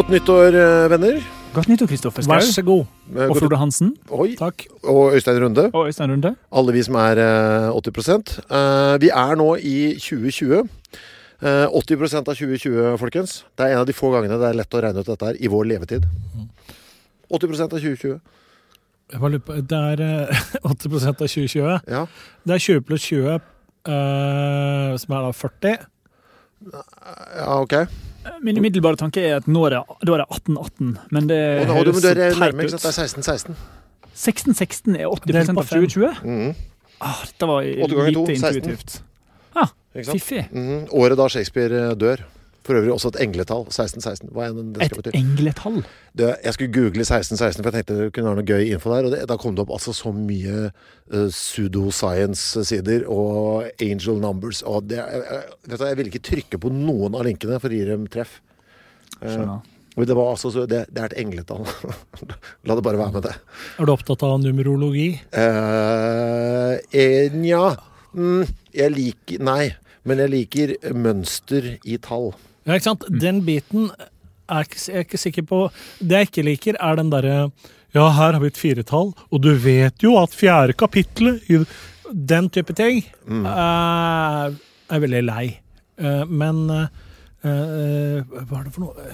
Godt nyttår, eh, venner. Godt nyttår, Kristoffer Vær så god. Eh, Og Frode Hansen. Oi. Takk. Og Øystein Runde. Og Øystein Runde. Alle vi som er eh, 80 Eh, Vi er nå i 2020. Eh, 80% av 2020, folkens. Det er en av de få gangene det er lett å regne ut dette her i vår levetid. 80% av 2020. Jeg bare lurer på, Det er eh, 80% av 2020. Ja. Det er 20 pluss 20, eh, som er da 40. ja, ok. Min umiddelbare tanke er at nå er det, da er det 1818, men det Og, og høres er teit ut. Det er 16-16. 1616 er 80 Delt av fem. 2020? Mm. Ah, dette var Åtte lite 16. intuitivt. Ah? Fiffig. Mm. Året da Shakespeare eh, dør. For øvrig også et engletall. 1616. Hva enn det Et skal bety. engletall. Det, jeg skulle google 1616, for jeg tenkte det kunne være noe gøy info der. Og det, da kom det opp altså så mye uh, pseudoscience-sider og angel numbers. Og det, jeg, jeg, vet du, jeg ville ikke trykke på noen av linkene for å gi dem treff. Uh, det, var altså så, det, det er et engletall. La det bare være med det. Er du opptatt av numerologi? Uh, Nja mm, Jeg liker Nei. Men jeg liker mønster i tall. Ja, ikke sant? Den biten er ikke, jeg er ikke sikker på Det jeg ikke liker, er den derre Ja, her har vi et firetall, og du vet jo at fjerde kapittelet Den type ting er, er veldig lei. Eh, men uh, Hva er det for noe?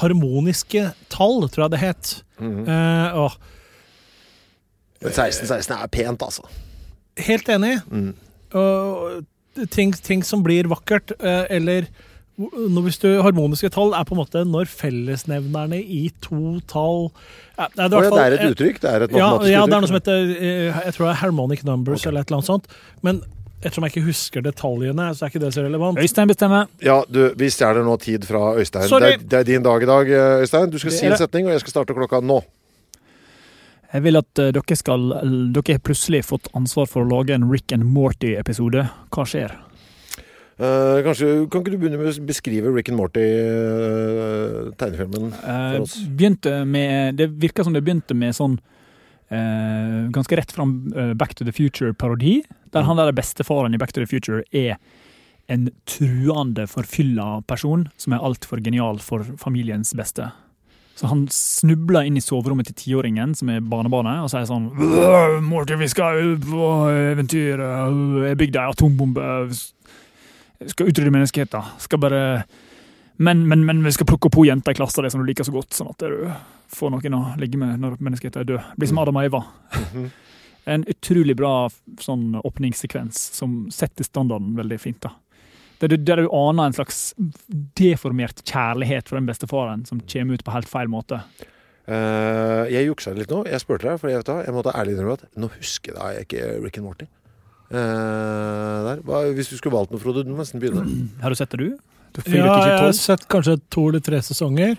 Harmoniske tall, tror jeg det het. Eh, åh, Men 1616 er pent, altså. Helt enig. Og ting, ting som blir vakkert, eller hvis du, harmoniske tall er på en måte når fellesnevnerne i to tall ja, det, er fall- det er et uttrykk. Det er et Ja, matematisk ja, det er noe som heter eh, Jeg tror det er harmonic numbers eller et eller annet sånt. Men ettersom jeg ikke husker detaljene, så er ikke det så relevant. Øystein bestemmer. Ja, du, vi stjeler nå tid fra Øystein. Sorry. Det er, det er din dag i dag, Øystein. Du skal si en setning, og jeg skal starte klokka nå. Jeg vil at eh, dere skal Dere har plutselig fått ansvar for å lage en Rick and Morty-episode. Hva skjer? Eh, kanskje, Kan ikke du begynne med å beskrive Rick and Morty-tegnefilmen uh, for oss? begynte med Det virker som det begynte med sånn uh, ganske rett fram eh, Back to the Future-parodi. Der han der bestefaren i Back to the Future er en truende, forfylla person som er altfor genial for familiens beste. Så han snubler inn i soverommet til tiåringen, som er barnebarnet, og sier sånn Morty, vi skal ut på eventyr. Jeg bygde ei atombombe. Skal utrydde menneskeheten. Skal bare men, men, men vi skal plukke opp hun jenta i klassen det som du liker så godt, sånn at du får noen å ligge med når menneskeheten er død. Blir som Adam og Eva. En utrolig bra sånn åpningssekvens som setter standarden veldig fint. da. Der du, der du aner en slags deformert kjærlighet for den bestefaren som kommer ut på helt feil måte. Uh, jeg juksa litt nå. Jeg spurte deg, for jeg, vet da, jeg måtte ærlig innrømme at nå husker jeg ikke Rick and Morty. Eh, der. Hva, hvis du skulle valgt noe, Frode, du må nesten begynne. Har du sett det, du? Du Ja, jeg har sett kanskje to eller tre sesonger,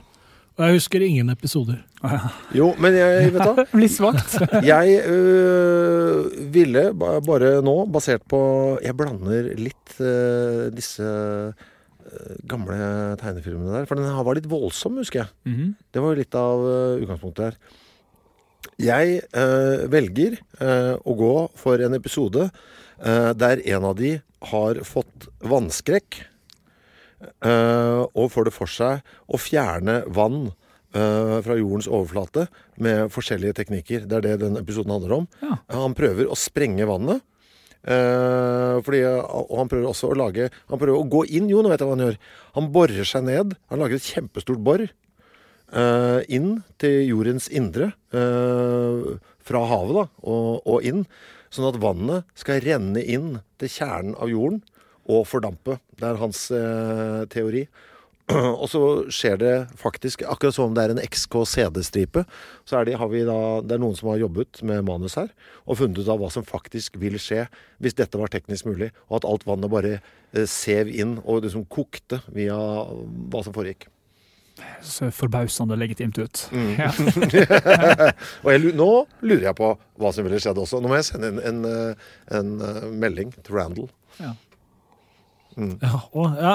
og jeg husker ingen episoder. Jo, men jeg, vet da? Litt svakt. Jeg øh, ville bare nå, basert på Jeg blander litt øh, disse øh, gamle tegnefilmene der. For den her var litt voldsom, husker jeg. Mhm. Det var litt av øh, utgangspunktet her. Jeg øh, velger øh, å gå for en episode øh, der en av de har fått vannskrekk. øh, og får det for seg å fjerne vann øh, fra jordens overflate med forskjellige teknikker. Det er det den episoden handler om. Ja. Han prøver å sprenge vannet. øh, fordi, og han prøver også å lage Han prøver å gå inn Jo, nå vet jeg hva han gjør. Han borer seg ned. Han lager et kjempestort bor eh, inn til jordens indre. eh, fra havet da, og, og inn. Sånn at vannet skal renne inn til kjernen av jorden og fordampe. Det er hans eh, teori. Og så skjer det faktisk, akkurat som om det er en XK-CD-stripe, så er det, vi da, det er noen som har jobbet med manus her, og funnet ut av hva som faktisk vil skje hvis dette var teknisk mulig, og at alt vannet bare eh, sev inn og liksom kokte via hva som foregikk. Så forbausende legitimt ut. Mm. Ja. Og jeg, nå lurer jeg på hva som ville skjedd også. Nå må jeg sende inn en, eh, en, eh, melding til Randall. Ja, og ja,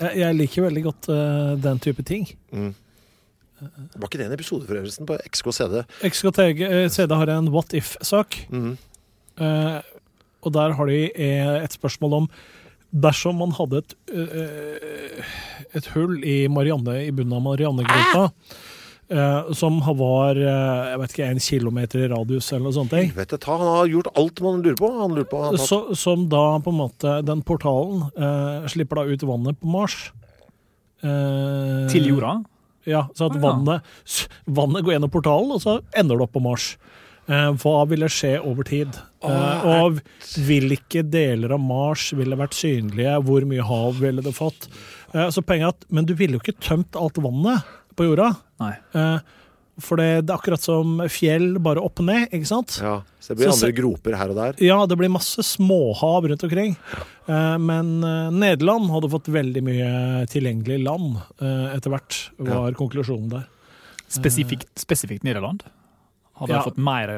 jeg, jeg liker veldig godt uh, den type ting. Var ikke det en episode forresten på XKCD? Eh, har en what if-sak. Mm. Uh, og der har de et spørsmål om Dersom man hadde et, eh, et hull i Marianne, i bunnen av Mariannegrotta, eh, som var eh, jeg vet ikke, en kilometer i radius eller noe sånt, ting, Helvete ta, han har gjort alt man lurer på. Han lurer på han så, som da på en måte Den portalen eh, slipper da ut vannet på Mars. Eh, Til jorda. Ja, så at Ah, ja. vannet, vannet går gjennom portalen, og så ender det opp på Mars. Eh, hva ville skje over tid? Eh, og hvilke deler av Mars ville vært synlige? Hvor mye hav ville det fått? Eh, så poenget er at, Men du ville jo ikke tømt alt vannet på jorda. Nei. Eh, for det, det er akkurat som fjell, bare opp og ned, ikke sant? Ja, så det blir Så- andre groper her og der. Ja, det blir masse småhav rundt omkring. Eh, men Nederland hadde fått veldig mye tilgjengelig land etter hvert, var konklusjonen der. Spesifikt, spesifikt Nederland. Hadde Ja. jeg fått mer,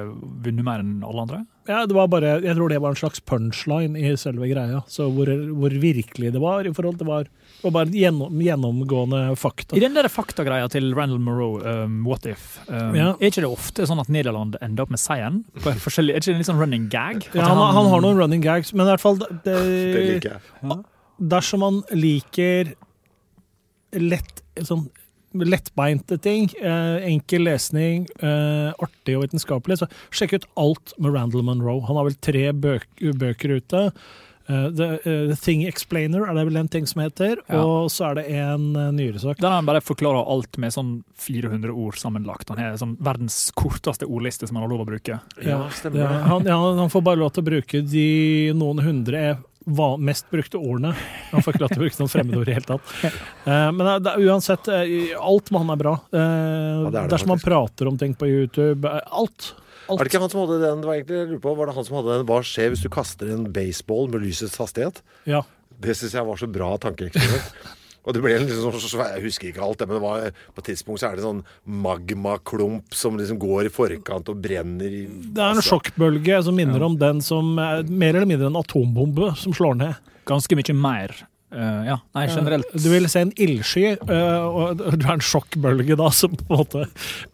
vunnet mer enn alle andre? Ja, det var bare, Jeg tror det var en slags punchline i selve greia. Så hvor, hvor virkelig det var i forhold til var, det var bare gjennom, gjennomgående fakta. I den der faktagreia til Randall Moreau, um, What If, um, Ja. er ikke det ofte sånn at Nederland ender opp med seieren? På en er ikke det en litt sånn running gag? Ja, han, han har noen running gags, men i hvert fall det, Det liker jeg. Dersom man liker lett, sånn lettbeinte ting, eh, enkel lesning, eh, artig og vitenskapelig, så sjekk ut alt med Randall Monroe. Han har vel tre bøk, bøker ute. Eh, The, uh, The Thing Explainer er det vel en ting som heter, Ja. og så er det en uh, nyere sak. Der han bare forklarer alt med sånn 400 ord sammenlagt. Han har sånn verdens korteste ordliste som han har lov å bruke. Ja, Ja, det. han, ja, han får bare lov til å bruke de noen hundre mest brukte ordene. Han får ikke lov til å bruke noen fremmedord i det hele tatt. Eh, men det, er- uansett, eh, alt med han er bra. Eh, det er det dersom man prater om ting på YouTube, eh, alt. alt. Er det ikke han som hadde den? Det var egentlig, jeg lurer på, var det han som hadde den Hva skjer hvis du kaster en baseball med lysets hastighet? Ja. Det syns jeg var så bra tankeeksperiment. Og det ble liksom så svært, Jeg husker ikke alt, det, men det var, på et tidspunkt så er det sånn magmaklump som liksom går i forkant og brenner i Det er en sjokkbølge som minner om den som er mer eller mindre en atombombe som slår ned. Ganske mye mer. Eh, ja, nei, generelt. Du vil se en ildsky, uh, og du er en sjokkbølge da som på en måte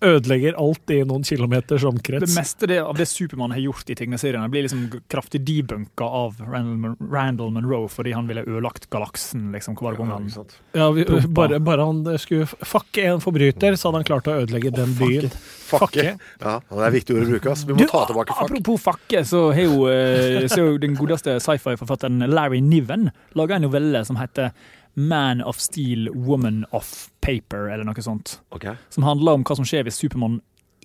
ødelegger alt i noen kilometers Det meste det, av det Supermann har gjort i tegneseriene, blir liksom kraftig debunka av Randall, Randall Monroe fordi han ville ødelagt galaksen liksom, hver gang han? Ja, vi, bare, bare han skulle fucke en forbryter, så hadde han klart å ødelegge den byen. Fakke. Ja, det er viktig ord å bruke. ass. Vi må ta tilbake fuck. Apropos fakke, så har jo, eh, så har jo den godeste sci-fi-forfatteren Larry Niven laga en novelle som heter Man of Steel, Woman of Paper, eller noe sånt. Ok. Som handler om hva som skjer hvis Supermann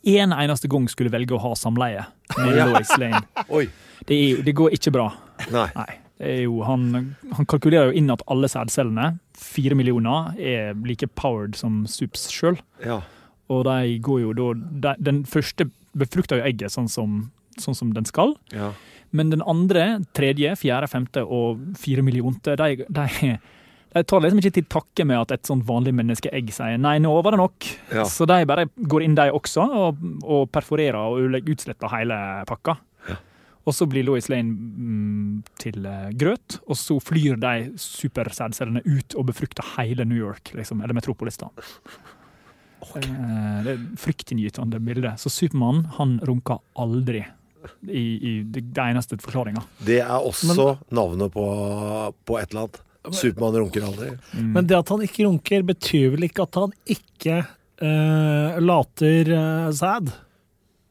en eneste gang skulle velge å ha samleie med Lois Lane. Det, er, det går ikke bra. Nei. Nei. Det jo, han, han kalkulerer jo inn at alle sædcellene, fire millioner, er like powered som Sups sjøl. Ja. Og de går jo da de, Den første befrukter jo egget sånn som, sånn som den skal. ja. Men den andre, tredje, fjerde, femte og fire millionte, de, de, de tar liksom ikke til takke med at et sånt vanlig menneskeegg sier nei, nå var det nok. Ja. Så de bare går inn, de også, og, og perforerer og utsletter hele pakka. Og så blir Lois Lane mm, til eh, grøt, og så flyr de supersædcellene ut og befrukter hele New York, liksom, eller Metropolis. da. Okay. Det er fryktinngytende bilde. Så Supermann han runker aldri. I, i det, det eneste forklaringa. Det er også navnet på, på et eller annet. Supermann runker aldri. Men det at han ikke runker, betyr vel ikke at han ikke uh, later uh, sæd?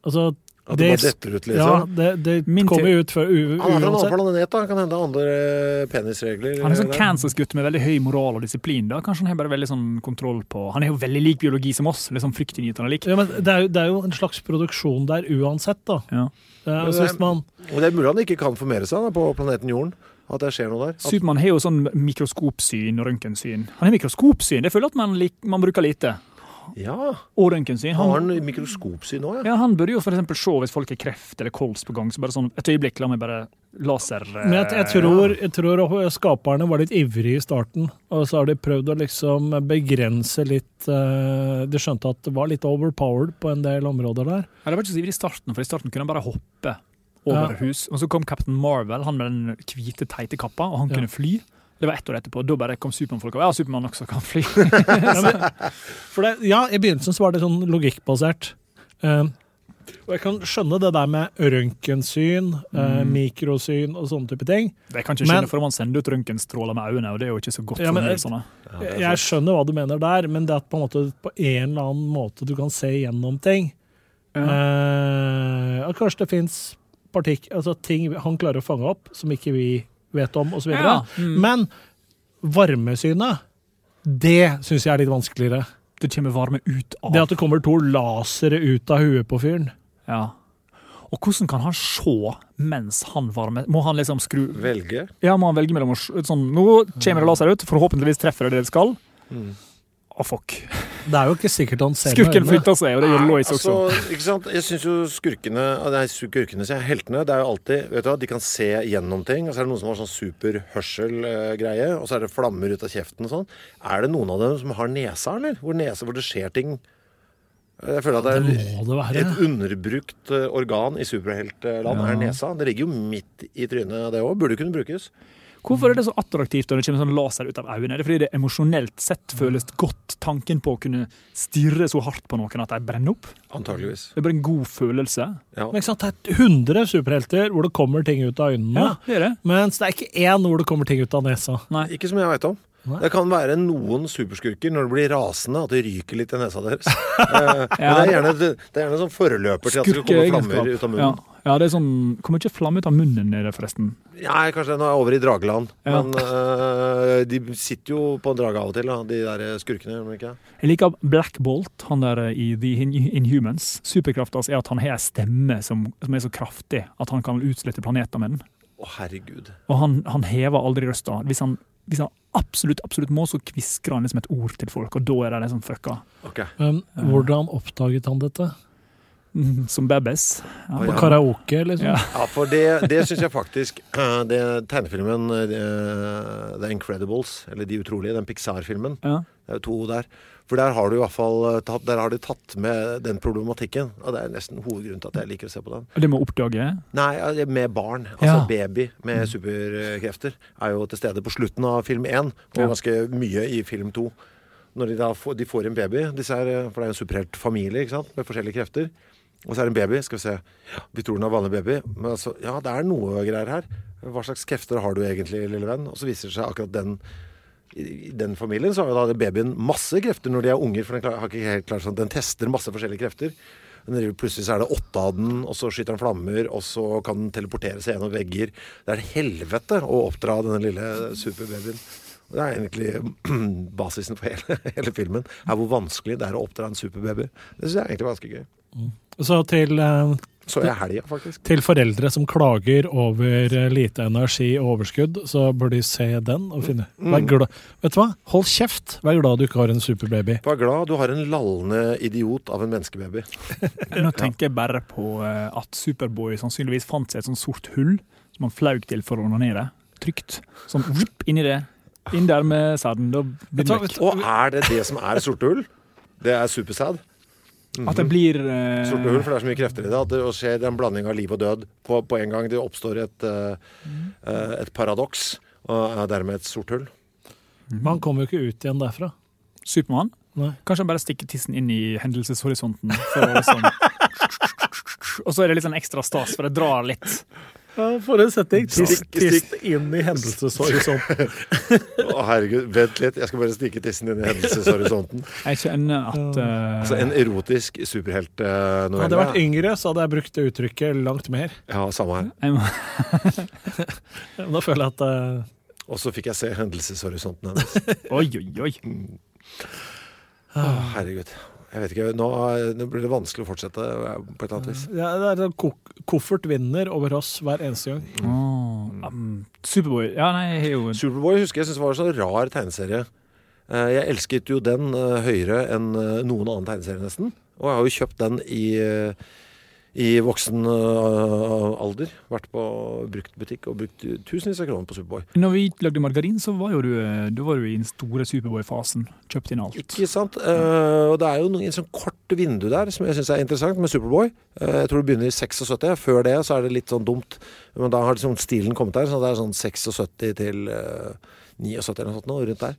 Altså At det bare detter ut, liksom. Ja, det, det kommer jo ut for u Han er fra en annen uansett. planet, da. Kan hende andre eh, penisregler. Han er sånn. Kansas-gutt med veldig høy moral og disiplin. da. Kanskje han har bare veldig sånn kontroll på Han er jo veldig lik biologi som oss. sånn fryktinngytende lik. Ja, men det er, jo, det er jo en slags produksjon der uansett, da. Ja. Eh, altså, hvis man, det er mulig han ikke kan formere seg da, på planeten Jorden. At det skjer noe der. At, Supermann har jo sånn mikroskopsyn og røntgensyn. Han har mikroskopsyn, det føler jeg at man, lik, man bruker lite. Ja, Og røntgensyn. har Han, han mikroskopsyn òg, ja? ja, han burde jo eksempel se hvis folk har kreft eller kols på gang. så bare sånn, Et øyeblikk, la meg bare laser... eh, men jeg, jeg, tror, jeg tror skaperne var litt ivrige i starten, og så har de prøvd å liksom begrense litt eh, De skjønte at det var litt overpowered på en del områder der. Ja, det var ikke så ivrig i starten, for i starten kunne han bare hoppe over Ja. hus. Og så kom Captain Marvel, han med den hvite, teite kappa, og han Ja. kunne fly. Det var ett år etterpå. Da bare kom Supermann-folk og ja, Supermann også kan fly. Ja, for det, ja, I begynnelsen så var det sånn logikkbasert. Uh, og jeg kan skjønne det der med røntgensyn, eh, mikrosyn og sånne type ting. Det kan ikke Men- skjønne, for man sender ut røntgenstråler med øynene, og det er jo ikke så godt Ja, men- for nysene. jeg skjønner hva du mener der, men det at på en måte på en eller annen måte du kan se gjennom ting eh, at Kanskje det fins altså ting han klarer å fange opp som ikke vi vet om, osv. Ja, mm. Men varmesynet, det syns jeg er litt vanskeligere. Det kommer varme ut av Det at det kommer to lasere ut av huet på fyren. Ja. Og hvordan kan han se mens han varmer? Må han liksom skru Velge. Ja, må han velge mellom å sånn Nå kommer det laser ut, forhåpentligvis treffer det det det skal. Å, fuck. Det er jo ikke sikkert han ser med Skurken øynene. flytter seg, og det gjør Lois også. Altså, ikke sant? Jeg syns jo skurkene Nei, skurkene, sier jeg. Heltene. Det er jo alltid Vet du hva, De kan se gjennom ting. Og så er det noen som har sånn superhørsel-greie. Og så er det flammer ut av kjeften og sånn. Er det noen av dem som har nesa, eller? Hvor, nese, hvor det skjer ting Jeg føler at det er det det et underbrukt eh, organ i superheltland. Er nesa. Det ligger jo midt i trynet, det òg. Burde kunne brukes. Hvorfor er det så attraktivt når det kommer sånn laser ut av øynene? Er det fordi det emosjonelt sett føles godt tanken på å kunne stirre så hardt på noen at de brenner opp? Antageligvis. Det er bare en god følelse. Ja. Men ikke sant, Det er 100 superhelter hvor det kommer ting ut av øynene. Ja, det det. Mens det er ikke én hvor det kommer ting ut av nesa. Nei. Ikke som jeg veit om. Nei. Det kan være noen superskurker når det blir rasende, at det ryker litt i nesa deres. ja. Men det er gjerne, det er gjerne sånn foreløper til at det skal komme flammer ut av munnen. ja, det er sånn Kommer ikke flamme ut av munnen nede, forresten. Nei, kanskje nå er over i drageland. Ja. Men uh, de sitter jo på en drage av og til, da, de der skurkene. gjør ikke? Jeg liker Black Bolt, han der i The Inhumans. Superkraften hans er at han har en stemme som, som er så kraftig at han kan utslette planeter med den. Å, herregud. Og han, han hever aldri røsta. Hvis han, hvis han absolutt absolutt må, så kvisker han liksom et ord til folk, og da er det liksom fucka. Ok. Men hvordan oppdaget han dette? Mm, Som babys. Ja. På ja. karaoke, liksom? Ja. Ja, for det, det syns jeg faktisk eh, det Tegnefilmen eh, The Incredibles, eller De utrolige, den Pixar-filmen. Ja. Det er jo to der. For der har du i hvert fall eh, tatt, der har du tatt med den problematikken. Og det er nesten hovedgrunnen til at jeg liker å se på den. Det med å oppdage Nei, eh, med barn. Altså Ja. baby med superkrefter er jo til stede på slutten av film én, og Ja. ganske mye i film to. Når de da får, de får en baby, disse her, eh, for det er jo en superheltfamilie ikke sant? med forskjellige krefter. Og så er det en baby. Skal vi se. Vi tror den er vanlig baby, men altså, ja, det er noe greier her. Hva slags krefter har du egentlig, lille venn? Og så viser det seg akkurat den i den familien så har jo babyen masse krefter når de er unger, for den har ikke helt klart sånn, den tester masse forskjellige krefter. Den Plutselig er det åtte av den, og så skyter den flammer, og så kan den teleportere seg gjennom vegger. Det er helvete å oppdra denne lille superbabyen. Det er egentlig basisen for hele, hele filmen. Er hvor vanskelig det er å oppdra en superbaby. Det syns jeg er egentlig ganske gøy. Så til eh, Så er helga, faktisk. Til foreldre som klager over eh, lite energi og overskudd, så bør de se den og finne Vær glad. Vet du hva? Hold kjeft! Vær glad du ikke har en superbaby. Vær glad du har en lallende idiot av en menneskebaby. Nå tenker jeg bare på eh, at Superboy sannsynligvis fant seg et sånt sort hull som han flaug til for å onanere. Trygt. Sånn whoop, inni det. Inn der med sæden. Og er det det som er sorte hull? Det er supersad. At det blir uh... Sorte hull, for det er så mye krefter i det. At det skjer en blanding av liv og død på, på en gang. Det oppstår et, eh, eh, et paradoks, og er dermed et sort hull. Man kommer jo ikke ut igjen derfra. Supermann. Nei. Kanskje han bare stikker tissen inn i hendelseshorisonten. For å liksom Og så er det litt sånn ekstra stas, for det drar litt. Ja, For en setting. Tiss, Stikk- inn i hendelseshorisonten. Å, herregud, vent litt. Jeg skal bare stikke tissen inn i hendelseshorisonten. Jeg kjenner at uh... Altså En erotisk superheltnovelle. Hadde jeg vært yngre, så hadde jeg brukt det uttrykket langt mer. Ja, samme her. Nå Men Da føler jeg at uh... Og så fikk jeg se hendelseshorisonten hennes. Oi, oi, oi. Å, herregud. Jeg vet ikke, nå, nå blir det vanskelig å fortsette eh, på et eller annet vis. ja, det er en koffert vinner over oss hver eneste gang. Mm. um, Superboy Ja, nei, jo Superboy husker jeg syntes var en så rar tegneserie. Eh, Jeg elsket jo den eh, høyere enn noen annen tegneserie, nesten. Og jeg har jo kjøpt den i, i voksen eh, alder. Vært på bruktbutikk og brukt tusenvis av kroner på Superboy. Når vi lagde margarin, så var jo du, eh, var du i den store Superboy-fasen. Kjøpt inn alt. Ikke sant? Uh, og det er jo noen, en sånn kort vindu der som jeg syns er interessant med Superboy. Uh, jeg tror det begynner i 76. Før det så er det litt sånn dumt. Men da har liksom stilen kommet der, så det er sånn 76 til uh, 79 eller noe sånt, nå, rundt der.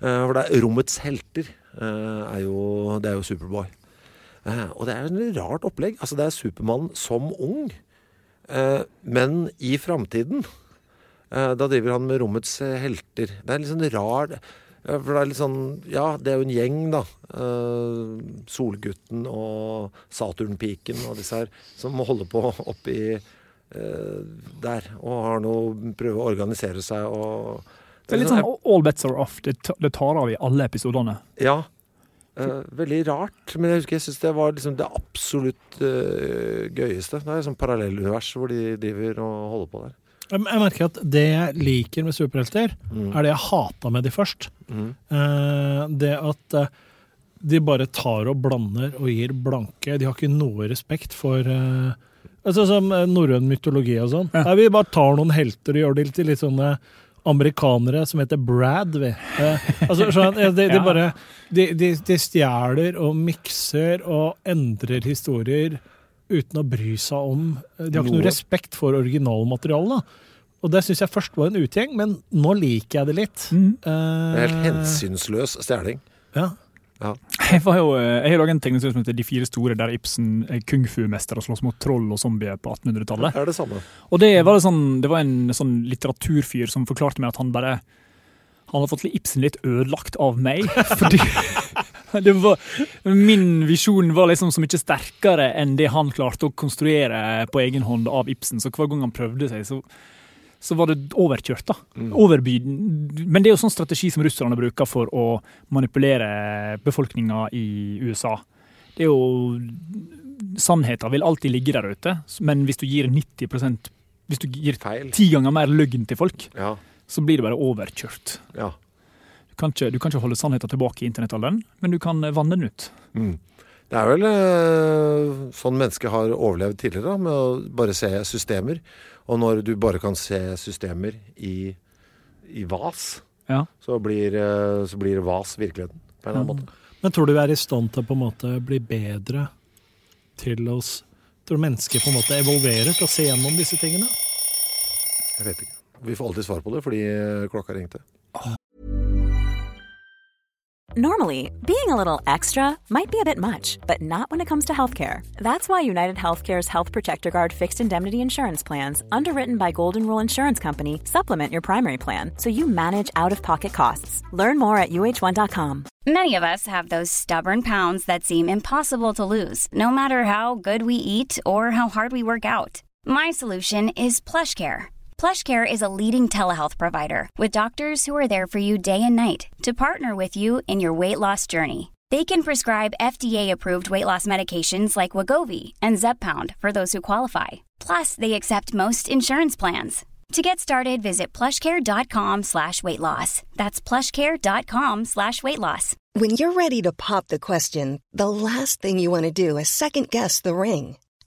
For det er Rommets helter er jo, det er jo Superboy. Eh, og det er et rart opplegg. Altså Det er Supermann som ung. Eh, men i framtiden eh, Da driver han med rommets helter. Det er litt sånn rar For det er litt sånn Ja, det er jo en gjeng, da. Solgutten og Saturnpiken og disse her som holder på oppi der. Og har noe Prøver å organisere seg og Det er litt sånn all bets are off. Det, det tar av i alle episodene. Ja. Eh, veldig rart. Men jeg husker jeg syns det var liksom det absolutt uh, gøyeste. Det er et sånt parallellunivers hvor de driver og holder på der. Jeg jeg merker at det jeg liker med superhelter, er det jeg hata med de først. Mm. Uh, det at de bare tar og blander og gir blanke. De har ikke noe respekt for Altså Som norrøn mytologi og sånn. Ja. Nei, Vi bare tar noen helter og gjør dem til litt sånne amerikanere som heter Brad. Vi. Eh, altså, sånn, du? de, de bare De, de, de stjeler og mikser og endrer historier uten å bry seg om De har ikke Noe. respekt for originalmaterialet. Og det syns jeg først var en uting, men nå liker jeg det litt. Mm. Det er helt Eh, hensynsløs stjeling. ja. Jeg, var jo, eh, jeg har laget en tegneserie som heter De fire store, der Ibsen er kung fu-mester og slåss mot troll og zombier på 1800-tallet. Det er det samme. Og det var, det sånn, det var en sånn litteraturfyr som forklarte meg at han bare Han har fått Ibsen litt ødelagt av meg. Fordi det var, min visjon var liksom så mye sterkere enn det han klarte å konstruere på egen hånd av Ibsen. Så hver gang han prøvde seg, så, så var det overkjørt. da. Overbyd. Men det er jo sånn strategi som russerne bruker for å manipulere befolkninga i USA. Det er jo Sannheten vil alltid ligge der ute, men hvis du gir 90% Hvis du gir ti ganger mer løgn til folk, Ja. så blir det bare overkjørt. ja. Du kan ikke, du kan ikke holde sannheten tilbake i internettalderen, men du kan vanne den ut. Mm. Det er vel eh, sånn mennesket har overlevd tidligere, da, med å bare se systemer. Og når du bare kan se systemer i, i vas, Ja. så blir, eh, så blir vas virkeligheten. På en eller annen måte. Men tror du vi er i stand til å på en måte bli bedre til oss Tror du mennesker på en måte evolverer til å se gjennom disse tingene? Jeg vet ikke. Vi får alltid svar på det fordi eh, klokka ringte. Normally, being a little extra might be a bit much, but not when it comes to healthcare. That's why United Healthcare's Health Protector Guard fixed indemnity insurance plans, underwritten by Golden Rule Insurance Company, supplement your primary plan so you manage out of pocket costs. Learn more at uh1.com. Many of us have those stubborn pounds that seem impossible to lose, no matter how good we eat or how hard we work out. My solution is PlushCare. PlushCare is a leading telehealth provider with doctors who are there for you day and night to partner with you in your weight loss journey. They can prescribe FDA-approved weight loss medications like Wagovi and Zepbound for those who qualify. Plus, they accept most insurance plans. To get started, visit plushcare.com slash weight loss. That's plushcare.com slash weight loss. When you're ready to pop the question, the last thing you want to do is second guess the ring.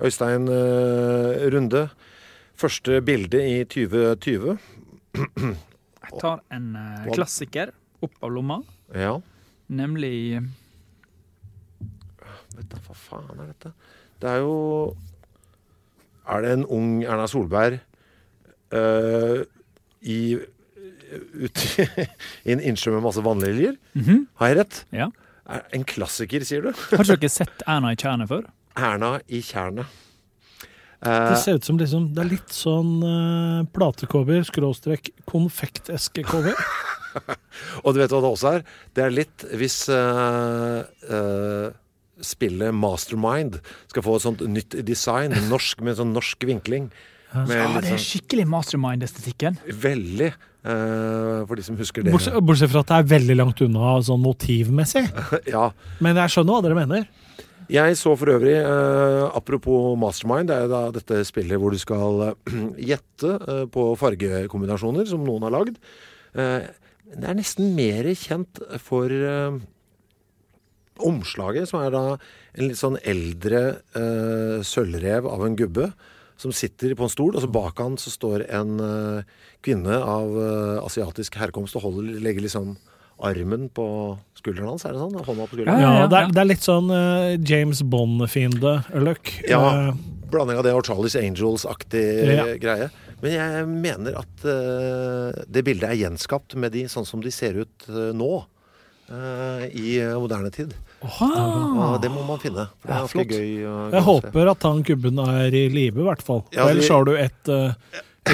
Øystein eh, Runde. Første bilde i 2020. Jeg tar en eh, klassiker opp av lomma, Ja. nemlig Vet da hva faen er dette? Det er jo Er det en ung Erna Solberg uh, i ute i en innsjø med masse vannliljer? Har jeg rett? Ja. En klassiker, sier du? Har ikke sett Erna i tjernet før? Erna i tjernet. Det Eh, ser ut som liksom, det er litt sånn uh, platecover, skråstrek, konfekteskecover. og du vet hva det også er? Det er litt hvis uh, uh, spillet Mastermind skal få et sånt nytt design, norsk, med en sånn norsk vinkling. Med Ja, litt det er sånn skikkelig mastermind-estetikken. Veldig. Uh, for de som husker det. Bortsett, bortsett fra at det er veldig langt unna sånn motivmessig. Ja. Men jeg skjønner hva dere mener. Jeg så for øvrig, eh, apropos Mastermind, det er da dette spillet hvor du skal eh, gjette eh, på fargekombinasjoner som noen har lagd. Eh, det er nesten mer kjent for eh, omslaget, som er da en litt sånn eldre eh, sølvrev av en gubbe som sitter på en stol, og så bak han så står en kvinne av asiatisk herkomst og holder, legger liksom armen på skulderen hans, er det sånn? Hånda på skulderen? Ja, ja, det, er, det er litt sånn uh, James Bond-fiende-løk. Ja, uh, blanding av det og Charlies Angels-aktig Ja. greie. Men jeg mener at uh, det bildet er gjenskapt med de sånn som de ser ut eh, nå. eh, I eh, moderne tid. Og det må man finne. Det er Ja, flott. gøy. jeg håper at han gubben er i live, i hvert fall. Ja, Ellers har du et, eh,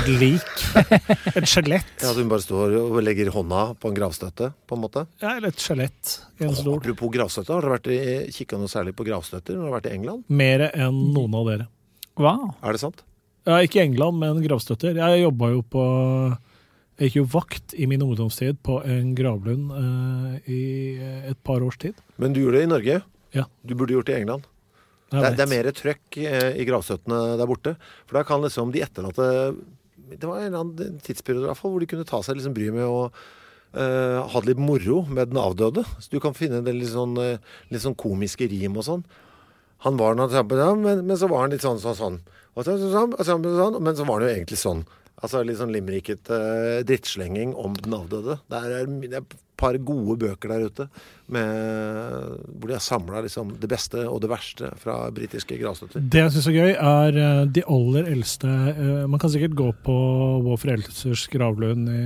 et lik. Et skjelett. Ja, At hun bare står og legger hånda på en gravstøtte, på en måte. Ja, eller et skjelett. Apropos gravstøtte, har dere vært i- kikka noe særlig på gravstøtter når dere har vært i England? Mer enn noen av dere. Hva? Er det sant? Ja, ikke i England, men gravstøtter. Jeg jobba jo på Jeg gikk jo vakt i min ungdomstid på en gravlund eh, i et par års tid. Men du gjorde det i Norge. Ja. Du burde gjort det i England. Det er, det er mer trøkk eh, i gravstøttene der borte. For da kan liksom de etterlatte Det var en eller annen tidsperiode i hvert fall, hvor de kunne ta seg liksom bryet med å uh, ha det litt moro med den avdøde. Så du kan finne en litt sånn, eh, litt sånn komiske rim og sånn. Han var noe sånn, men, men så var han litt sånn sånn sånn. Sånn, sånn, sånn, men så var han jo egentlig sånn. Altså litt sånn limriket uh, drittslenging om den avdøde. Det er, det er et par gode bøker der ute med, hvor de har samla liksom, det beste og det verste fra britiske gravstøtter. Det jeg syns er gøy, er eh, de aller eldste eh, Man kan sikkert gå på vår foreldres gravlund i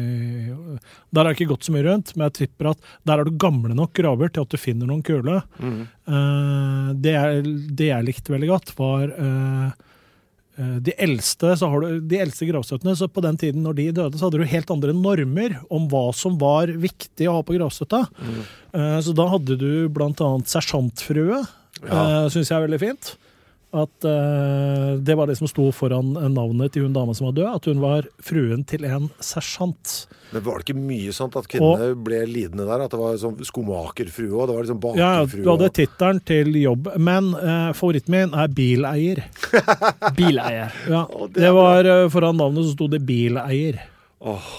Der har jeg ikke gått så mye rundt, men jeg tipper at der er du gamle nok graver til at du finner noen kule. Eh, det, jeg, det jeg likte veldig godt, var eh, eh, de eldste, så har du, de eldste gravstøttene, så på den tiden når de døde, så hadde du helt andre normer om hva som var viktig å ha på gravstøtta. Mm. Så da hadde du annet sersjantfrue. Ja. uh, syns jeg er veldig fint. At uh, det var det som sto foran navnet til hun dama som var død, at hun var fruen til en sersjant. Men var det ikke mye sånt at kvinnene ble lidende der? At det var sånn skomakerfrue og det var liksom Ja, du hadde tittelen til jobb, men uh, favoritten min er bileier. Bileier. Ja, det var uh, Foran navnet så sto det bileier. Åh.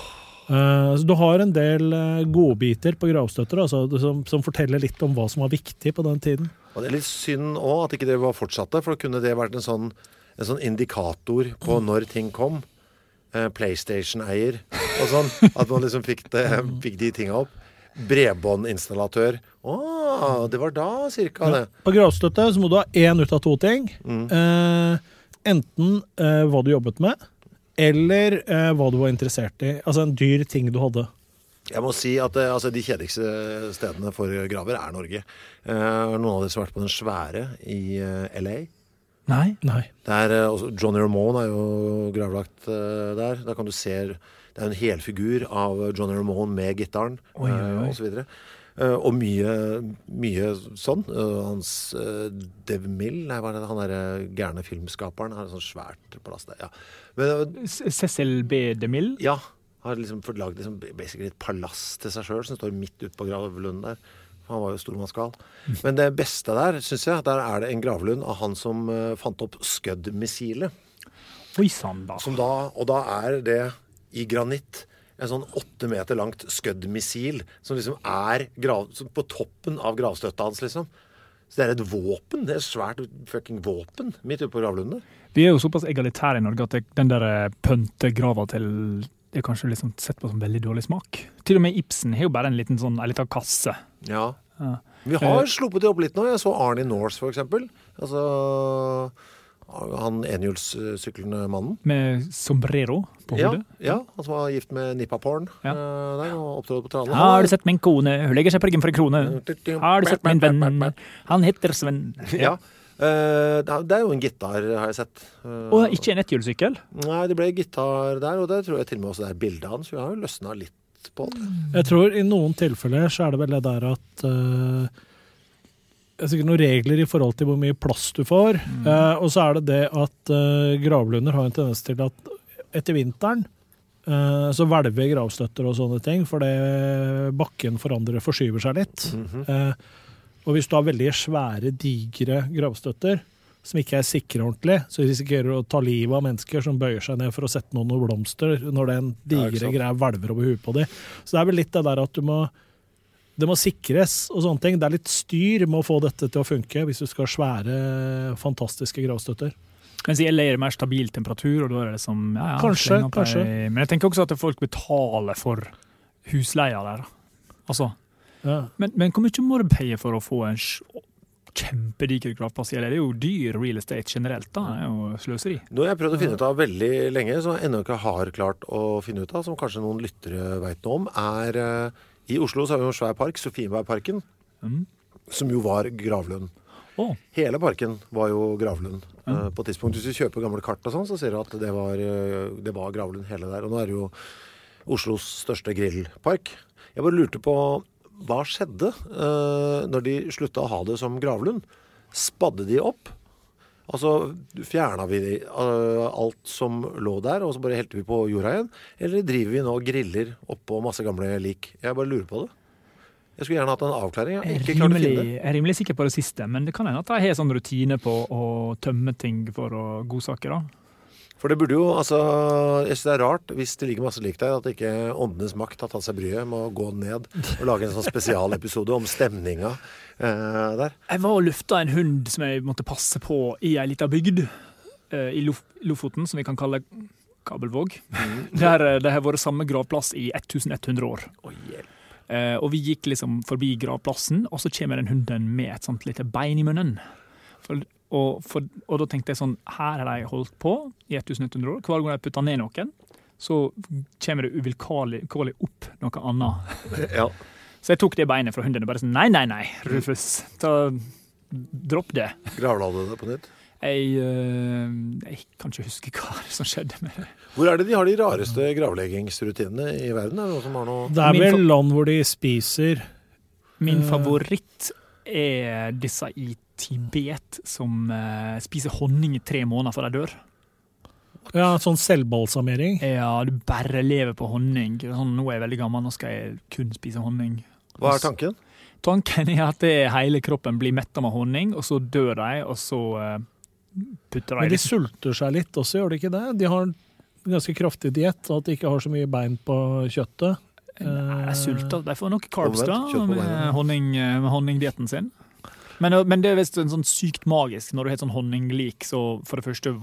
Eh, så du har en del uh, godbiter på gravstøtter altså, som, som forteller litt om hva som var viktig på den tiden. Og det er litt synd òg at ikke det var fortsatte, for kunne det vært en sånn, en sånn indikator på når ting kom. Eh, PlayStation-eier og sånn. At man liksom fikk, det, fikk de tinga opp. Bredbåndinstallatør. Å, det var da cirka det. På gravstøtte så må du ha én ut av to ting. Mm. Eh, enten eh, hva du jobbet med, eller eh, hva du var interessert i. Altså en dyr ting du hadde. Jeg må si at eh, altså, de kjedeligste stedene for graver er Norge. Uh, noen av dere som har vært på den svære i uh, LA? Nei. Nei. Der, uh, Johnny Ramone er jo gravlagt eh, der. Da kan du se Det er en helfigur av Johnny Ramone med gitaren Oi, oi, oi. eh, og så. Eh, og mye, mye sånn. Eh, hans uh, Dev Mill, nei, hva er det, han derre gærne filmskaperen, har et sånt svært plass der. Ja. Men eh, Cecil B. DeMille. ja, har liksom fått lagd liksom et palass til seg sjøl som står midt ute på gravlunden der. Han var jo stormannsgal. Men det beste der, syns jeg, der er det en gravlund av han som eh, fant opp Scud-missilet. Da. Da, og da er det i granitt en sånn åtte meter langt Scud-missil som liksom er grav, som på toppen av gravstøtta hans, liksom. Så det er et våpen. Det er et svært fucking våpen midt ute på gravlunden. Vi er jo såpass egalitære i Norge at det, den der eh, pøntegrava til det er kanskje liksom sett på som veldig dårlig smak. Til og med Ibsen har jo bare en liten sånn, en liten kasse. Ja. Ja. Vi har sluppet det opp litt nå. Jeg så Arnie Norse, for eksempel. Altså han enhjulssyklende mannen. Med sombrero på hodet. ja, han som var gift med Nippaporn Ja. eh, der og opptrådte på Trane. Har du sett min kone, hun legger seg på ryggen for en krone. Har du sett min venn, han heter Sven. Ja. Eh, det er- det er jo en gitar, har jeg sett. Eh, Og ikke en etthjulssykkel. Nei, det ble gitar der, og det tror jeg til og med også det er bilde av så vi har jo løsna litt på det. Jeg tror i noen tilfeller så er det vel det der at uh, Det er sikkert noen regler i forhold til hvor mye plass du får. Eh, og så er det det at uh, gravlunder har en tendens til at etter vinteren eh, så hvelver gravstøtter og sånne ting, fordi bakken forandrer forskyver seg litt. Eh, og hvis du har veldig svære, digre gravstøtter som ikke er sikre ordentlig, så risikerer du å ta livet av mennesker som bøyer seg ned for å sette noen noe blomster når den er en digre ja, greia hvelver over huet på dem. Så det er vel litt det der at du må det må sikres og sånne ting. Det er litt styr med å få dette til å funke hvis du skal ha svære, fantastiske gravstøtter. Mens i LA er det mer stabil temperatur, og da er det som ja, ja, Kanskje, kanskje. Men jeg tenker også at folk betaler for husleia der. Altså, Ja. men, men hvor mye må du paye for å få en kjempediger gravplass? Det er jo dyr real estate generelt, da. Det er jo sløseri. Noe jeg har prøvd å finne ut av veldig lenge, som jeg ennå ikke har klart å finne ut av, som kanskje noen lyttere veit noe om, er eh, I Oslo så har vi en svær park, Sofienbergparken, Mm. som jo var gravlund. Oh. Hele parken var jo gravlund. Mm. på et tidspunkt, Hvis du kjøper gamle kart, og sånn, så ser du at det var, eh, det var gravlund hele der. Og nå er det jo Oslos største grillpark. Jeg bare lurte på hva skjedde uh, når de slutta å ha det som gravlund? Spadde de opp? Altså fjerna vi uh, alt som lå der, og så bare helte vi på jorda igjen? Eller driver vi nå og griller oppå masse gamle lik? Jeg bare lurer på det. Jeg skulle gjerne hatt en avklaring. Jeg Jeg er, rimelig, jeg er rimelig sikker på det siste, men det kan hende at de har sånn rutine på å tømme ting for å godsaker. da. For det burde jo, altså Jeg syns det er rart hvis det ligger masse lik der, at ikke Åndenes makt har tatt seg bryet med å gå ned og lage en sånn spesialepisode om stemninga eh, der. Jeg var og lufta en hund som jeg måtte passe på i ei lita bygd eh, i Lof Lofoten, som vi kan kalle Kabelvåg. Der eh, det har vært samme gravplass i 1100 år. Oh, hjelp. Eh, og vi gikk liksom forbi gravplassen, og så kommer den hunden med et sånt lite bein i munnen. For, og, for, og da tenkte jeg sånn, her har de holdt på i 1100 år. Hver gang de putter ned noen, så kommer det uvilkårlig opp noe annet. Ja. Så jeg tok det beinet fra hunden og bare sånn, nei, nei, nei, Rufus, ta, dropp det. Gravla du det på nytt? Jeg, øh, jeg kan ikke huske hva som skjedde med det. Hvor er det de har de rareste gravleggingsrutinene i verden? Er det som har noe Det er vel land hvor de spiser Min Eh. favoritt er disse i Tibet som uh, spiser honning i tre måneder før de dør. Ja, sånn selvbalsamering. Ja, du bare lever på honning. Sånn, nå er jeg veldig gammel, nå skal jeg kun spise honning. Hva er tanken? Tanken er at det, hele kroppen blir metta med honning, og så dør de, og så uh, putter de Men de liksom- sulter seg litt også, gjør de ikke det? De har en ganske kraftig diett, og at de ikke har så mye bein på kjøttet. Nei, De sulter. De får nok carbs da, med, honning, eh, med honningdietten sin. Men, men det er visst en sånn sykt magisk. Når du har sånn honninglik, så for det første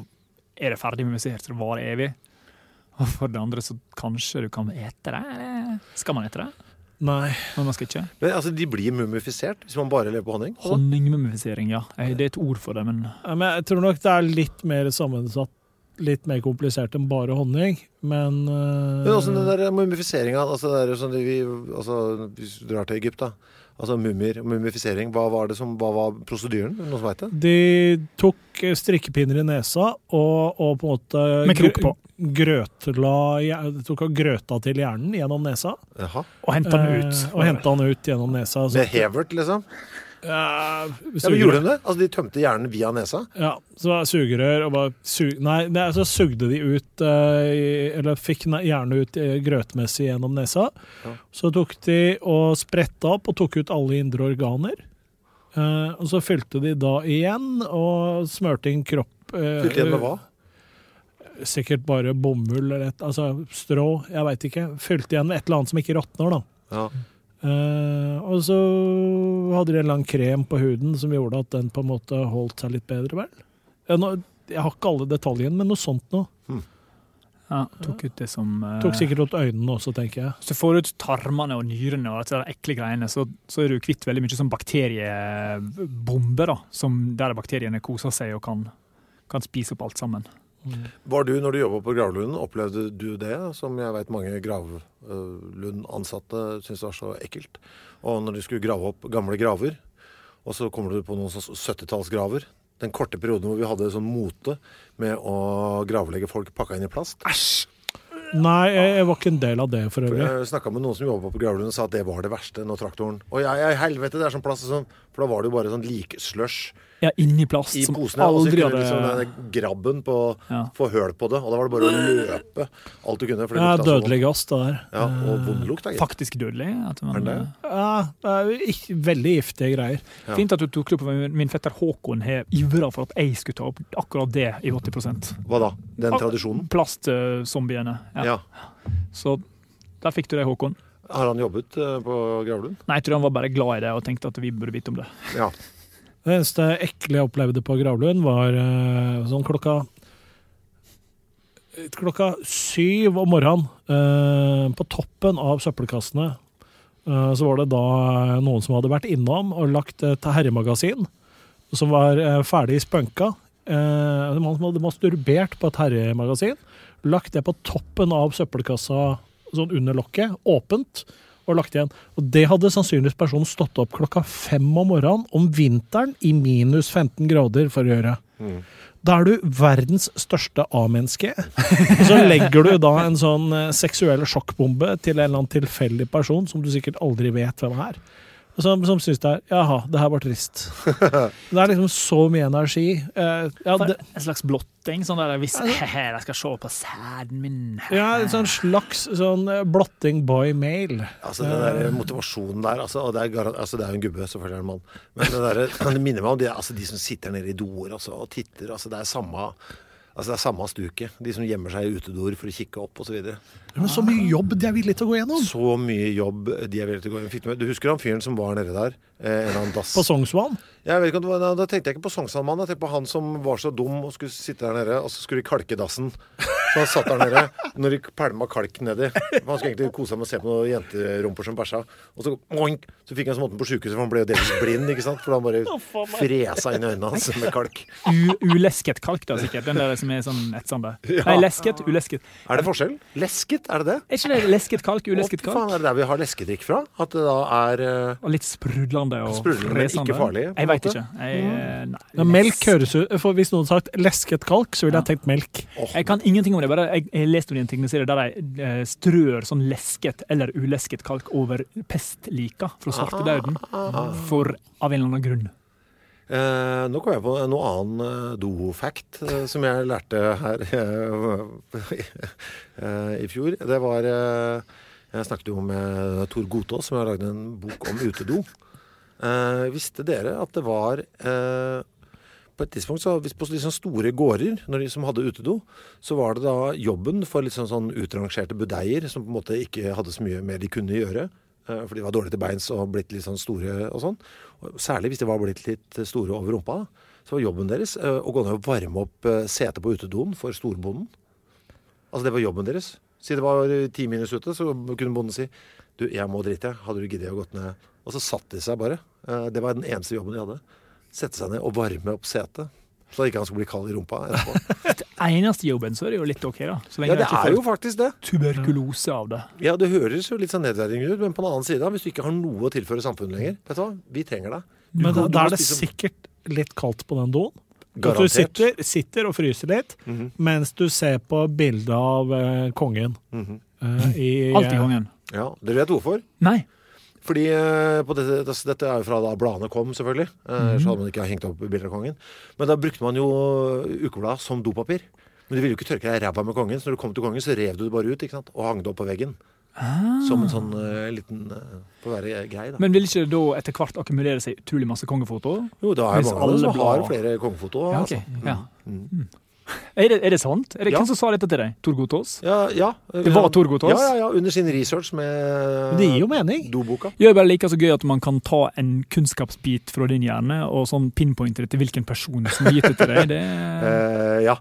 er det ferdig mumifisert, så det varer evig. Og for det andre så kanskje du kan ete det. Eller skal man ete det? Nei. Men man skal ikke. Men, altså, de blir mumifisert hvis man bare lever på honning? Honningmumifisering, ja. Eh, Det er et ord for det, men Men jeg tror nok det er litt mer sammensatt, litt mer komplisert enn bare honning, men uh... Men også den der mumifiseringa altså, det er sånn vi, altså, Hvis du drar til Egypt, da. Altså mumier, mumifisering. Hva var det som, hva var prosedyren? Noen som veit det? De tok strikkepinner i nesa og, og på en måte Med krok på. Grøtla tok og grøta til hjernen gjennom nesa. Jaha. Og henta den ut. Eh, og henta den ut gjennom nesa. Så, Med hevert, liksom? Ja, Ja, men Gjorde de det? Altså, De tømte hjernen via nesa? Ja, så var det sugerør og bare su Nei, nei, så sugde de ut eh, Eller fikk hjernen ut eh, grøtmessig gjennom nesa. Ja. Så tok de og spretta opp og tok ut alle indre organer. Eh, og så fylte de da igjen og smørte inn kropp eh, Fylte igjen med hva? Sikkert bare bomull eller et, altså strå, jeg veit ikke. Fylte igjen med et eller annet som ikke råtner, da. Ja. Eh, og så hadde de en lang krem på huden som gjorde at den på en måte holdt seg litt bedre, vel? Jeg, nå, jeg har ikke alle detaljene, men noe sånt noe. Ja, tok ut det som uh, Tok sikkert ut øynene også, tenker jeg. Hvis du får ut tarmene og nyrene og de ekle greiene, så, så er du kvitt veldig mye sånn bakteriebomber, da, som der bakteriene koser seg og kan, kan spise opp alt sammen. Var du, når du jobba på Gravlunden, opplevde du det, som jeg vet mange Gravlund-ansatte syntes var så ekkelt? Og når de skulle grave opp gamle graver, og så kommer du på noen sånn 70-tallsgraver. Den korte perioden hvor vi hadde sånn mote med å gravlegge folk pakka inn i plast. Æsj! Nei, jeg, jeg var ikke en del av det, for øvrig. Jeg snakka med noen som jobba på Gravlunden og sa at det var det verste når traktoren Og jeg, jeg helvete, det er sånn plass som... sånn, for da var det jo bare sånn likslush Ja, inni plast, i som posene. Og så aldri hadde liksom den grabben på Ja. få høl på det, og da var det bare å løpe alt du kunne. Ja, dødelig gass, det der. Ja, og vond lukt, da, faktisk dødelig. Man, Er det? Ja, ikke, veldig giftige greier. Ja. Fint at du tok det opp. Min fetter Håkon har ivra for at jeg skulle ta opp akkurat det i 80 Hva da? Den tradisjonen? Plastzombiene. Ja. Ja. Så der fikk du det, Håkon. Har han jobbet eh, på Gravlund? Nei, jeg tror han var bare glad i det og tenkte at vi burde vite om det. Ja. Det eneste ekle jeg opplevde på Gravlund, var eh, sånn klokka Klokka syv om morgenen, eh, på toppen av søppelkassene, eh, så var det da noen som hadde vært innom og lagt et herremagasin som var ferdig spunka. Man hadde masturbert på et herremagasin. Lagt det på toppen av søppelkassa, sånn under lokket, åpent, og lagt igjen. Og det hadde sannsynligvis personen stått opp klokka fem om morgenen om vinteren i minus 15 grader for å gjøre. Da er du verdens største A-menneske. Og så legger du da en sånn eh, seksuell sjokkbombe til en eller annen tilfeldig person som du sikkert aldri vet hvem er. Og Som, som syns det er Jaha, det her var trist. Det er liksom så mye energi. Uh, ja, det, En slags blotting. Sånn der hvis jeg skal se på sæden min. ja, en sånn slags sånn eh, blotting boy mail. Altså Den der motivasjonen der altså, og det, er altså, det er jo en gubbe, selvfølgelig er det en mann. Men det, der, det minner meg om de, altså, de som sitter nede i doer altså, og titter. Altså, det er samme Altså det er samme stuket. De som gjemmer seg i utedoer for å kikke opp osv. Men så mye jobb de er villige til å gå gjennom. Så mye jobb de er villige til å gå gjennom. Du Du husker han fyren som var nede der? Eh, en annen. På Sognsvann. Jeg vet ikke om det var, Da tenkte jeg ikke på Sognsvann-mannen. Jeg tenkte på han som var så dum og skulle sitte der nede, og så skulle de kalke dassen. Så han satt der nede når de pælma kalk nedi. Han skulle egentlig kose seg med å se på noen jenterumper som bæsja. Og så oink, så fikk han så måten på sjukehuset, for han ble jo delvis blind, ikke sant? For han bare fresa inn i øynene hans med kalk. U ulesket kalk, da, sikkert. Den der som er sånn etsende. Ja. Nei, lesket, ulesket. Er det forskjell? Lesket, er det det? Er ikke det lesket kalk, ulesket Å, fy faen, kalk? er det der vi har leskedrikk fra? At det da er eh, Og litt sprudlende og Sprudlende, men ikke Jeg veit ikke. Jeg, nei, melk høres ut for Hvis noen hadde sagt lesket kalk, så ville jeg tenkt melk. Jeg kan ingenting om det. bare Jeg jeg har lest om en tegneserie der de eh, strør sånn lesket eller ulesket kalk over pestlika fra svartedauden. For av en eller annen grunn. Eh, nå kom jeg på en noe annen eh, do-fact eh, som jeg lærte her eh, i fjor. Det var eh, Jeg snakket jo med Tor Gotaas, som har lagd en bok om utedo. Eh, visste dere at det var eh, På et tidspunkt, så, på sånn store gårder når de, som hadde utedo, så var det da jobben for litt sånn, sånn utrangerte budeier som på en måte ikke hadde så mye mer de kunne gjøre. eh, For de var dårlige til beins og blitt litt sånn store og sånn. Og Særlig hvis de var blitt litt store over rumpa. da. Så var jobben deres å gå ned og varme opp setet på utedoen for storbonden. Altså det var jobben deres. Si det var ti minus ute, så kunne bonden si du, jeg må drite. Hadde du giddet å gått ned? Og så satte de seg bare. Eh, Det var den eneste jobben de hadde. Sette seg ned og varme opp setet. Så ikke han skulle bli kald i rumpa etterpå. Eneste jobben, så er det jo litt OK, da. Så lenge Ja, det er jo faktisk det. tuberkulose av det. Ja, det høres jo litt sånn nedverdigende ut, men på den annen side, hvis du ikke har noe å tilføre samfunnet lenger, vet du hva, vi trenger deg. Men da, da er det sikkert litt kaldt på den doen. At du sitter, sitter og fryser litt mens du ser på bildet av uh, kongen. Mm -hmm. uh, i, Alltid kongen. Ja, Dere vet hvorfor? Nei. Fordi eh, på dette, dette, er jo fra da bladene kom, selvfølgelig. Mm. Så hadde man ikke hengt opp bilder av kongen. Men da brukte man jo ukeblad som dopapir. Men du ville jo ikke tørke deg ræva med kongen, så når du kom til kongen, så rev du det bare ut ikke sant? og hang det opp på veggen. Som en sånn uh, liten uh, på være grei, da. Men vil ikke det da etter hvert akkumulere seg utrolig masse kongefoto? jo, da er jo mange som har flere kongefoto. Ja, okay. altså. Ja. Mm. Er, det, er det sant? Er det Ja. Hvem som sa dette til deg? Tor Gotaas? Ja, ja. Det var Tor Gotaas? Ja, ja, ja, under sin research med Det gir jo mening. doboka. Gjør det bare like så gøy at man kan ta en kunnskapsbit fra din hjerne og sånn pinpointe det til hvilken person som har gitt det til deg. Det uh, ja.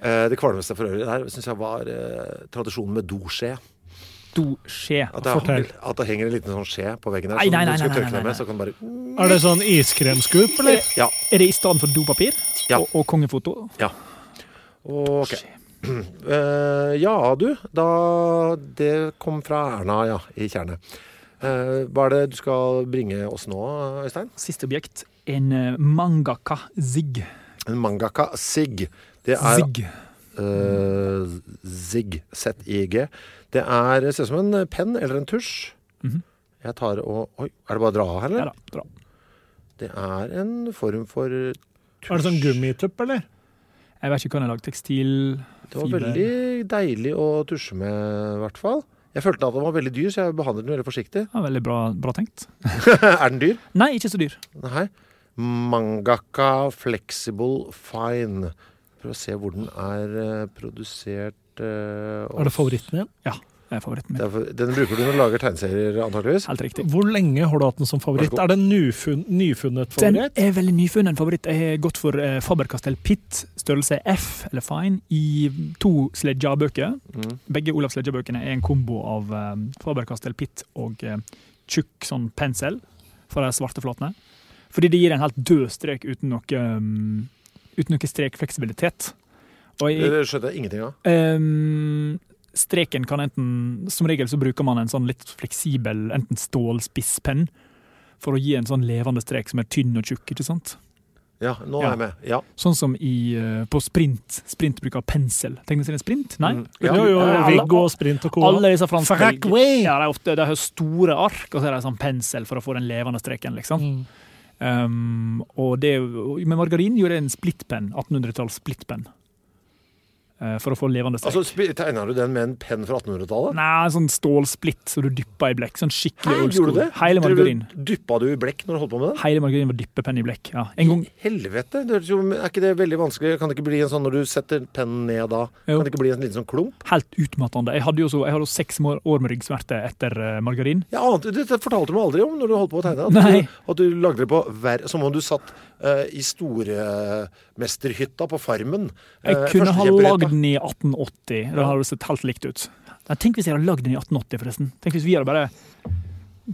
Uh, det kvalmeste for øvrig der syns jeg var uh, tradisjonen med doskje. doskje. At det, Fortell. at det henger en liten sånn skje på veggen der. Nei, nei, nei, du nei, skal nei, tørke nei, deg nei. med, så kan du bare Er det sånn iskremskup, eller? Ja. Er det i stedet for dopapir Ja. og, og kongefoto? Ok. Uh, ja, du. Da Det kom fra Erna, ja, i Tjernet. Uh, hva er det du skal bringe oss nå, Øystein? Siste objekt. En eh, mangaka zig. En mangaka zig. Det er Zig. Uh, Zig. Z-I-G. Det er ser ut som en penn eller en tusj. Mhm. Jeg tar og Oi, er det bare å dra av her, Ja da, dra. Det er en form for tusj. Er det sånn gummitupp, eller? Jeg vet ikke hva jeg lager lagd. Tekstil Det var fiber. veldig deilig å tusje med, i hvert fall. Jeg følte at den var veldig dyr, så jeg behandlet den veldig forsiktig. Ja, veldig bra, bra tenkt. er den dyr? Nei, ikke så dyr. Nei. Mangaka Flexible Fine. Prøv å se hvor den er eh, produsert Uh, Er det favoritten din? Ja, er favoritten min. er Den bruker du når du lager tegneserier, antakeligvis. Helt riktig. Hvor lenge har du hatt den som favoritt? Er det en nyfunn, nyfunnet Den er veldig nyfunnen favoritt. Jeg har gått for eh, Faber-Castell Pitt, størrelse F, eller Fine, i to Sledja-bøker. Mm. Begge Olav Sledja-bøkene er en kombo av eh, Faber-Castell Pitt og eh, tjukk sånn pensel for de svarte flatene. Fordi det gir en helt død strek uten noe, um, uten noe strekfleksibilitet. Og jeg, Det skjønte jeg ingenting av. Ehm, streken kan enten Som regel så bruker man en sånn litt fleksibel enten stålspisspenn for å gi en sånn levende strek som er tynn og tjukk. ikke sant? Ja, nå Ja. er jeg med. Ja. Sånn som i, eh, på sprint. Sprint bruker pensel. Tegneserien Sprint? Nei? Mm. Jo, Ja. jo, alle- Viggo og Sprint og Cola. Alle disse franske ja, de, ofte, de har store ark, og så er det sånn pensel for å få den levende streken. liksom. Mm. Um, og det, med margarin gjorde jeg en splittpenn. 1800-talls splittpenn. Eh, for å få levende strek. Altså, Tegna du den med en penn fra 1800-tallet? Nei, sånn stålsplitt så du dyppa i blekk. Sånn skikkelig Hæ, old school. gjorde du det? Hele margarin. Du- Dyppa du i blekk når du holdt på med det? Hele margarin var dyppepenn i blekk. ja. En gang, Helvete! Det jo, er ikke det veldig vanskelig? Kan det ikke bli en sånn når du setter pennen ned da? Jo. Kan det ikke bli en liten sånn klump? Helt utmattende. Jeg hadde jo så, jeg hadde jo seks år med ryggsmerter etter eh, margarin. Ja, det Dette fortalte du meg aldri om når du holdt på å tegne. At, Nei. Du, at du lagde det på hver Som om du satt eh, i storemesterhytta på Farmen. Jeg eh, kunne ha lagd den i 1880. Da hadde det sett helt likt ut. Nei, tenk hvis jeg hadde lagd den i 1880, forresten. Tenk hvis vi hadde bare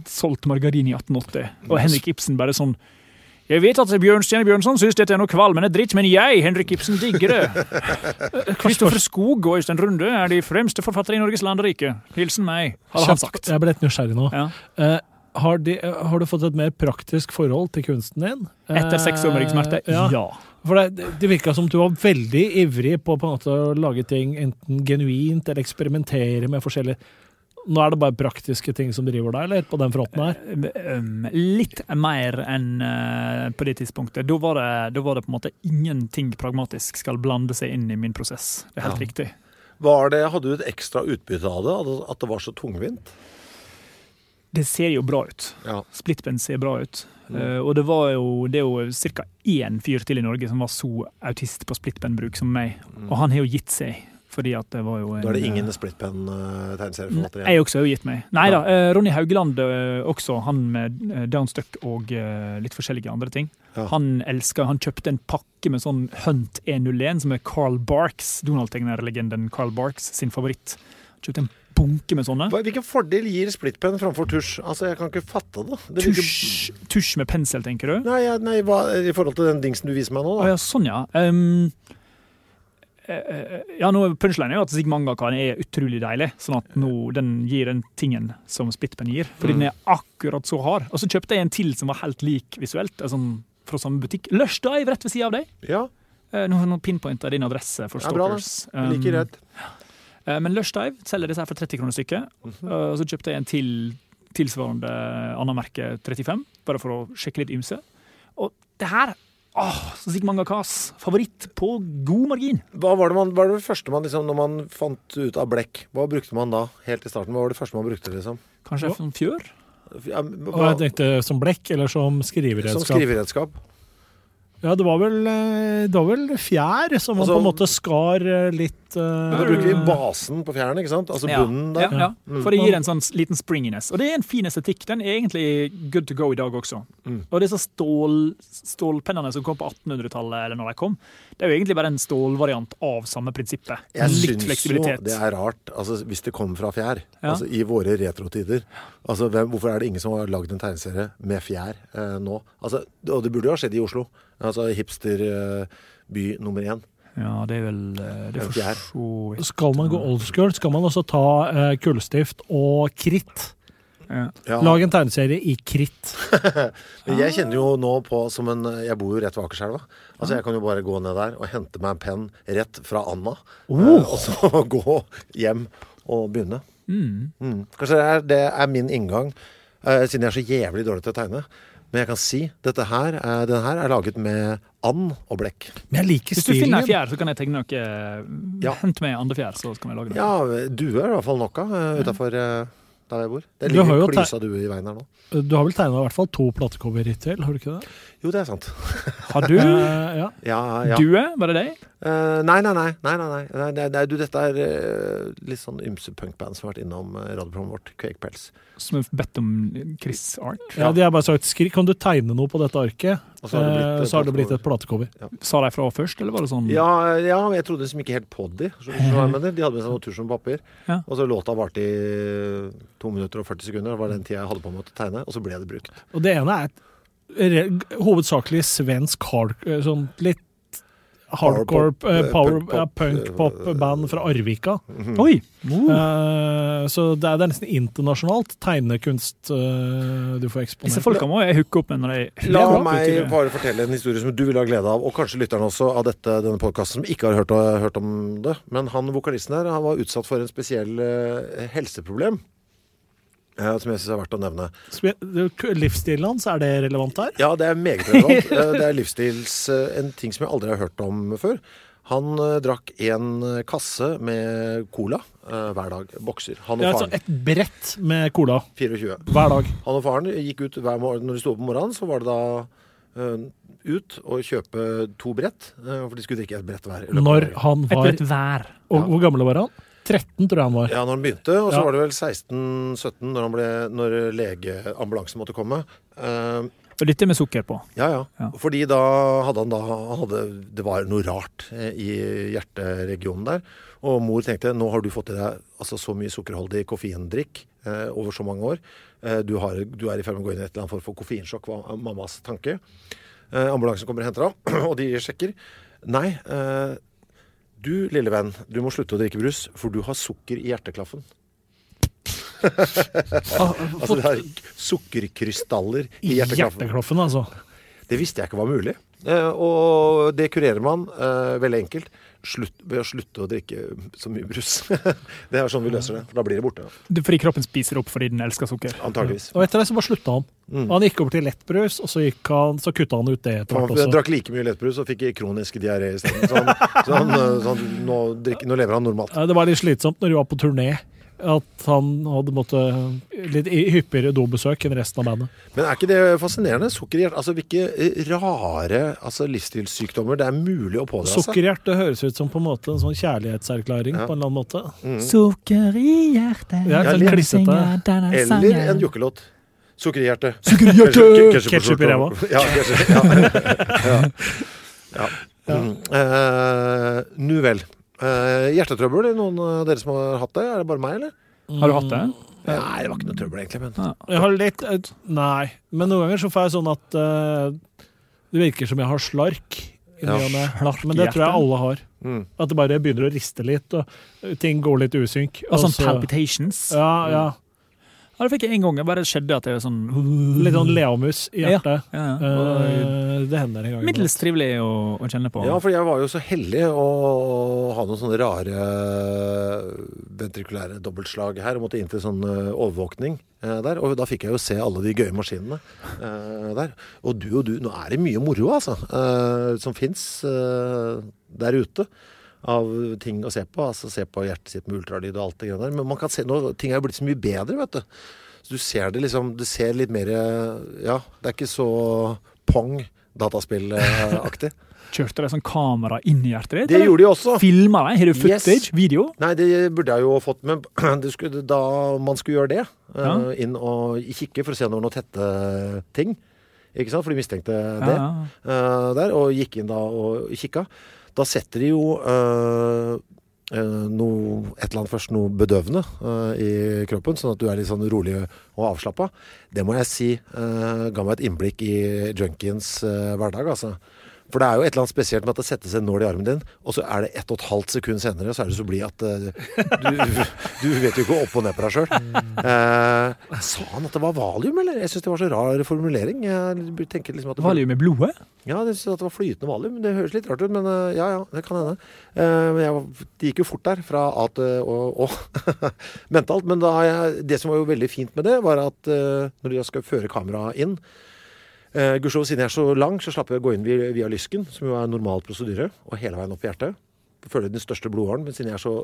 solgt margarin i 1880, og Henrik Ibsen bare sånn jeg vet at Bjørnstjerne Bjørnson syns dette er noe kvalmende dritt, men jeg, Henrik Ibsen, digger det. Kristoffer Skog og Øystein Runde er de fremste forfattere i Norges land og rike. Hilsen meg, hadde han sagt. Jeg ble litt nysgjerrig nå. Ja. Eh, har, de, eh, har du fått et mer praktisk forhold til kunsten din? Etter seks år med? Eh, ja. Ja. For det, det virka som du var veldig ivrig på, på en måte å lage ting enten genuint eller eksperimentere med forskjellige Nå er det bare praktiske ting som driver deg, eller på den fronten her? Um, litt mer enn eh, på det tidspunktet. Da var, det, da var det på en måte ingenting pragmatisk skal blande seg inn i min prosess. Det er helt Ja. riktig. Var det, hadde du et ekstra utbytte av det? At det var så tungvint? Det ser jo bra ut. Ja. Splitpen ser bra ut. Eh, og det var jo det er jo ca. én fyr til i Norge som var så autist på splitpenbruk som meg. Og han har jo gitt seg, fordi at det var jo en Da er det eh, ingen splitpen-tegneserieforfatter Jeg også har gitt meg. Nei da. eh, Ronny Haugeland eh, også, han med Downstuck og litt forskjellige andre ting. Ja. Han elsker, Han kjøpte en pakke med sånn Hunt 101, som er Carl Barks, Donald-tegnerlegenden Carl Barks sin favoritt. Kjøpte en bunke med sånne. Hva- Hvilken fordel gir splittpenn framfor tusj? Altså, Jeg kan ikke fatte det. det tusj, Tusj, tusj med pensel, tenker du? Nei, ja, nei hva, I forhold til den dingsen du viser meg nå, da. ja, sånn, ja. Um, ja, nå Punchline er jo at Sigmangaka er utrolig deilig, sånn at nå den gir den tingen som Splitpen gir. Fordi Mm. den er akkurat så hard. Og så kjøpte jeg en til som var helt lik visuelt, altså sånn fra samme butikk. Lush Dive rett ved sida av deg. Ja, Nå, nå pinpointer jeg din adresse for stalkers. Ja, bra, stalkers. Like Um, redd. eh, Men Lush Dive selger disse her for 30 kroner stykket. Mhm. Eh, Og så kjøpte jeg en til tilsvarende annet merke 35, bare for å sjekke litt ymse. Og det her Åh, Sigmangakas favoritt på god margin. Hva var det, man, var det første man liksom, når man fant ut av blekk? Hva brukte man da, helt i starten? Hva var det første man brukte, liksom? Kanskje en fjør? Ja, men, hva, jeg tenkte som blekk, eller som som skriveredskap. Ja, det var vel, eh, det var vel fjær som man Altså- på en måte skar eh, litt uh, Da bruker vi basen på fjæren, ikke sant? Altså Ja, bunnen der. Ja, ja. Mm. For det gir en sånn liten springiness. Og det er en fin estetikk. Den er egentlig good to go i dag også. Mm. Og disse stål, stålpennene som kom på 1800-tallet, eller når de kom, det er jo egentlig bare en stålvariant av samme prinsippet. Jeg Litt syns jo det er rart, altså, hvis det kommer fra fjær. Ja. Altså, I våre retrotider. Altså, hvem, hvorfor er det ingen som har lagd en tegneserie med fjær eh, nå? Altså, og det burde jo ha skjedd i Oslo. Altså hipsterby nummer én. Ja, det er vel eh, Det er for så vidt Skal man gå old school, skal man også ta uh, kullstift og kritt. ja. Ja. Lag en tegneserie i kritt. Jeg kjenner jo nå på som en Jeg bor jo rett ved Akerselva. Altså, jeg kan jo bare gå ned der og hente meg en penn rett fra Anna. eh, og så gå hjem og begynne. Mm. Kanskje det er, det er min inngang, uh, siden jeg er så jævlig dårlig til å tegne. Men jeg kan si dette her, eh, den her er laget med and og blekk. Men jeg liker Hvis du finner en fjær, så kan jeg tegne noe. Ja. Hent meg andefjær, så kan vi lage det. Ja, due er i hvert fall nok av uh, utafor der jeg bor. Det ligger klysa en te- klyse av due i veien her nå. Du har vel tegna i hvert fall to platecover hittil, har du ikke det? Jo, det er sant. Har du ja. Ja, ja. Due? Var det deg? Uh, nei, nei, nei. nei, nei, nei. nei, nei, du, dette er uh, litt sånn ymse punkband som har vært innom uh, radioprogrammet vårt, Quakepels. Som har bedt om Chris Art? ja, de har bare sagt skri, kan du tegne noe på dette arket? Og så har det blitt, så har det blitt et platecover. Sa de fra først, eller var det sånn? Ja, ja, jeg trodde liksom ikke helt på de. De hadde med seg noe tusj og papir. Ja. Og så låta varte i to minutter og 40 sekunder. Det var den tida jeg hadde på meg til å tegne, og så ble det brukt. Og det ene er hovedsakelig svensk hard, eh, sånn litt hardcore eh, eh, power, punk-pop, ja, punk-pop-band fra Arvika. Oi! Eh, så det er, det er nesten internasjonalt tegnekunst du får eksponert. Disse folka må jeg hooke opp med når jeg La meg bare fortelle en historie som du vil ha glede av, og kanskje lytterne også, av dette, denne podkasten, som ikke har hørt, hørt om det. Men han vokalisten her han var utsatt for en spesiell helseproblem. Som jeg syns er verdt å nevne. Livsstilen hans, er det relevant her? Ja, det er meget relevant. Eh, det er livsstils eh, En ting som jeg aldri har hørt om før. Han eh, drakk en kasse med cola hver dag. Bokser. Han og Ja, altså faren. et brett med cola 24. hver dag. Han og faren gikk ut hver morgen. Når de sto opp om morgenen, så var det da ut og kjøpe to brett. for de skulle drikke et brett hver. Når han var Et brett hver. og, Hvor gammel var han? 13, tror jeg han var. Ja, når han begynte, og så Ja. var det vel 16-17 når, ble- når legeambulansen måtte komme. Uh, Og litt med sukker på. Ja, ja. Ja. Fordi da hadde han da hadde, Det var noe rart eh, i hjerteregionen der. Og mor tenkte nå har du fått i deg altså, så mye sukkerholdig koffeindrikk eh, over så mange år. Eh, du, har, du er i ferd med å gå inn i et eller annet form for koffeinsjokk, var mammas tanke. Eh, ambulansen kommer og henter ham, og de sjekker. Nei, eh, du lille venn, du må slutte å drikke brus, for du har sukker i hjerteklaffen. Altså det er sukkerkrystaller i hjerteklaffen. Hjerteklaffen, altså. Det visste jeg ikke var mulig. Eh, og det kurerer man eh, veldig enkelt slutt, ved å slutte å drikke så mye brus. det er sånn vi løser det. For da blir det borte. Det Fordi kroppen spiser opp fordi den elsker sukker. Antageligvis. Og etter det så bare slutta han. Mm. Han gikk over til lettbrus, og så, gikk han, så kutta han ut det Han også. drakk like mye lettbrus og fikk kronisk diaré isteden. Så, han, så, han, så han, nå, drikker, nå lever han normalt. Ja, Det var litt slitsomt når du var på turné. At han hadde måttet litt hyppigere dobesøk enn resten av bandet. Men er ikke det fascinerende? Sukkerhjerte Altså hvilke eh, rare altså, livsstilssykdommer det er mulig å pådra seg. Sukkerhjerte høres ut som på en måte en sånn kjærlighetserklæring på en eller annen måte. Sukker i hjertet Ja, sånn klissete. Eller en jukkelåt. Sukkerhjerte. Sukkerhjerte! Ketchup i ræva. Ja, ja. ja. ja. Mm. Uh, nu vel. Eh, hjertetrøbbel, er det noen av dere som har hatt det? Er det bare meg, eller? Har du hatt det? Nei, det var ikke noe trøbbel, egentlig. Men Jeg har litt eh, Nei. Men noen ganger så får jeg sånn at uh, det virker som jeg har slark. Ja, slark Men det tror jeg alle har. mm. At det bare begynner å riste litt, og ting går litt usynk. Og sånn og så- palpitations. Ja, ja. Ja, det fikk jeg en gang. Det bare skjedde at det var sånn Litt sånn leamus i hjertet. Ja, ja. ja. Eh, det hender en gang. Middels trivelig å, å kjenne på. Ja, for jeg var jo så heldig å ha noen sånne rare ventrikulære dobbeltslag her, og måtte inn til sånn eh, overvåkning eh, der. Og da fikk jeg jo se alle de gøye maskinene eh, der. Og du og du, nå er det mye moro, altså, eh, som fins der ute. Av ting å se på. Altså se på hjertet sitt med ultralyd og alt det greiene der. Men man kan se, nå, ting er jo blitt så mye bedre, vet du. Så du ser det liksom Du ser litt mer Ja, det er ikke så pong dataspillaktig. Kjørte de sånn kamera inn i hjertet ditt? Det gjorde de også. Filma de? Har du Yes. footage? Video? Nei, det burde jeg jo fått, men skulle, da man skulle gjøre det, eh, Ja. inn og kikke for å se om det var noen tette ting, ikke sant, for de mistenkte det Ja, eh, der, og gikk inn da og kikka, da setter de jo eh, noe, et eller annet først, noe bedøvende eh, i kroppen, sånn at du er litt sånn rolig og avslappa. Det må jeg si eh, ga meg et innblikk i junkiens hverdag, altså. For det er jo et eller annet spesielt med at det settes en nål i armen din, og så er det ett og et halvt sekund senere, så er du så blid at uh, du, du vet jo ikke opp og ned på deg sjøl. Uh, sa han at det var valium, eller? Jeg syns det var så rar formulering. Jeg liksom at det Valium i blodet? ja, jeg synes det var flytende valium. Det høres litt rart ut, men uh, ja, ja, det kan hende. Eh, Men jeg, det gikk jo fort der, fra A til Å mentalt. Men da jeg, det som var jo veldig fint med det, var at eh, når de skal føre kameraet inn eh, Gudskjelov, siden jeg er så lang, så slapp jeg å gå inn via, via lysken, som jo er normal prosedyre, og hele veien opp i hjertet. Følge den største blodåren, men siden jeg er så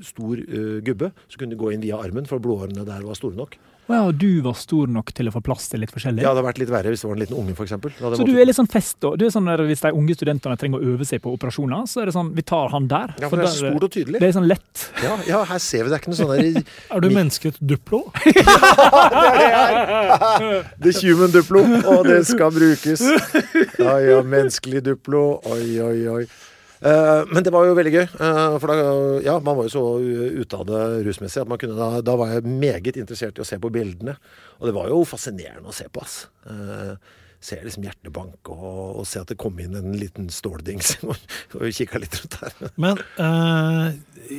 stor uh, gubbe, så kunne de gå inn via armen, for blodårene der var store nok. Å ja, og du var stor nok til å få plass til litt forskjellig? Ja, det hadde vært litt verre hvis det var en liten unge, f.eks. Så du er litt sånn fest, da? Du er sånn der, Hvis de unge studentene trenger å øve seg på operasjoner, så er det sånn Vi tar han der. Ja, for det er der- stort og tydelig. Det er sånn lett. Ja, ja, her ser vi det er ikke noe sånn der Er du mennesket Duplo? ja, det er jeg! The human duplo, og det skal brukes. Ja, ja, menneskelig duplo. Oi, oi, oi. Eh, men det var jo veldig gøy. eh, for da, ja, man var jo så ute av det rusmessig at man kunne, da, da var jeg meget interessert i å se på bildene. Og det var jo fascinerende å se på, ass. Uh, se liksom hjertet banke og, og se at det kom inn en liten ståldings og, og kikka litt rundt her. Men eh,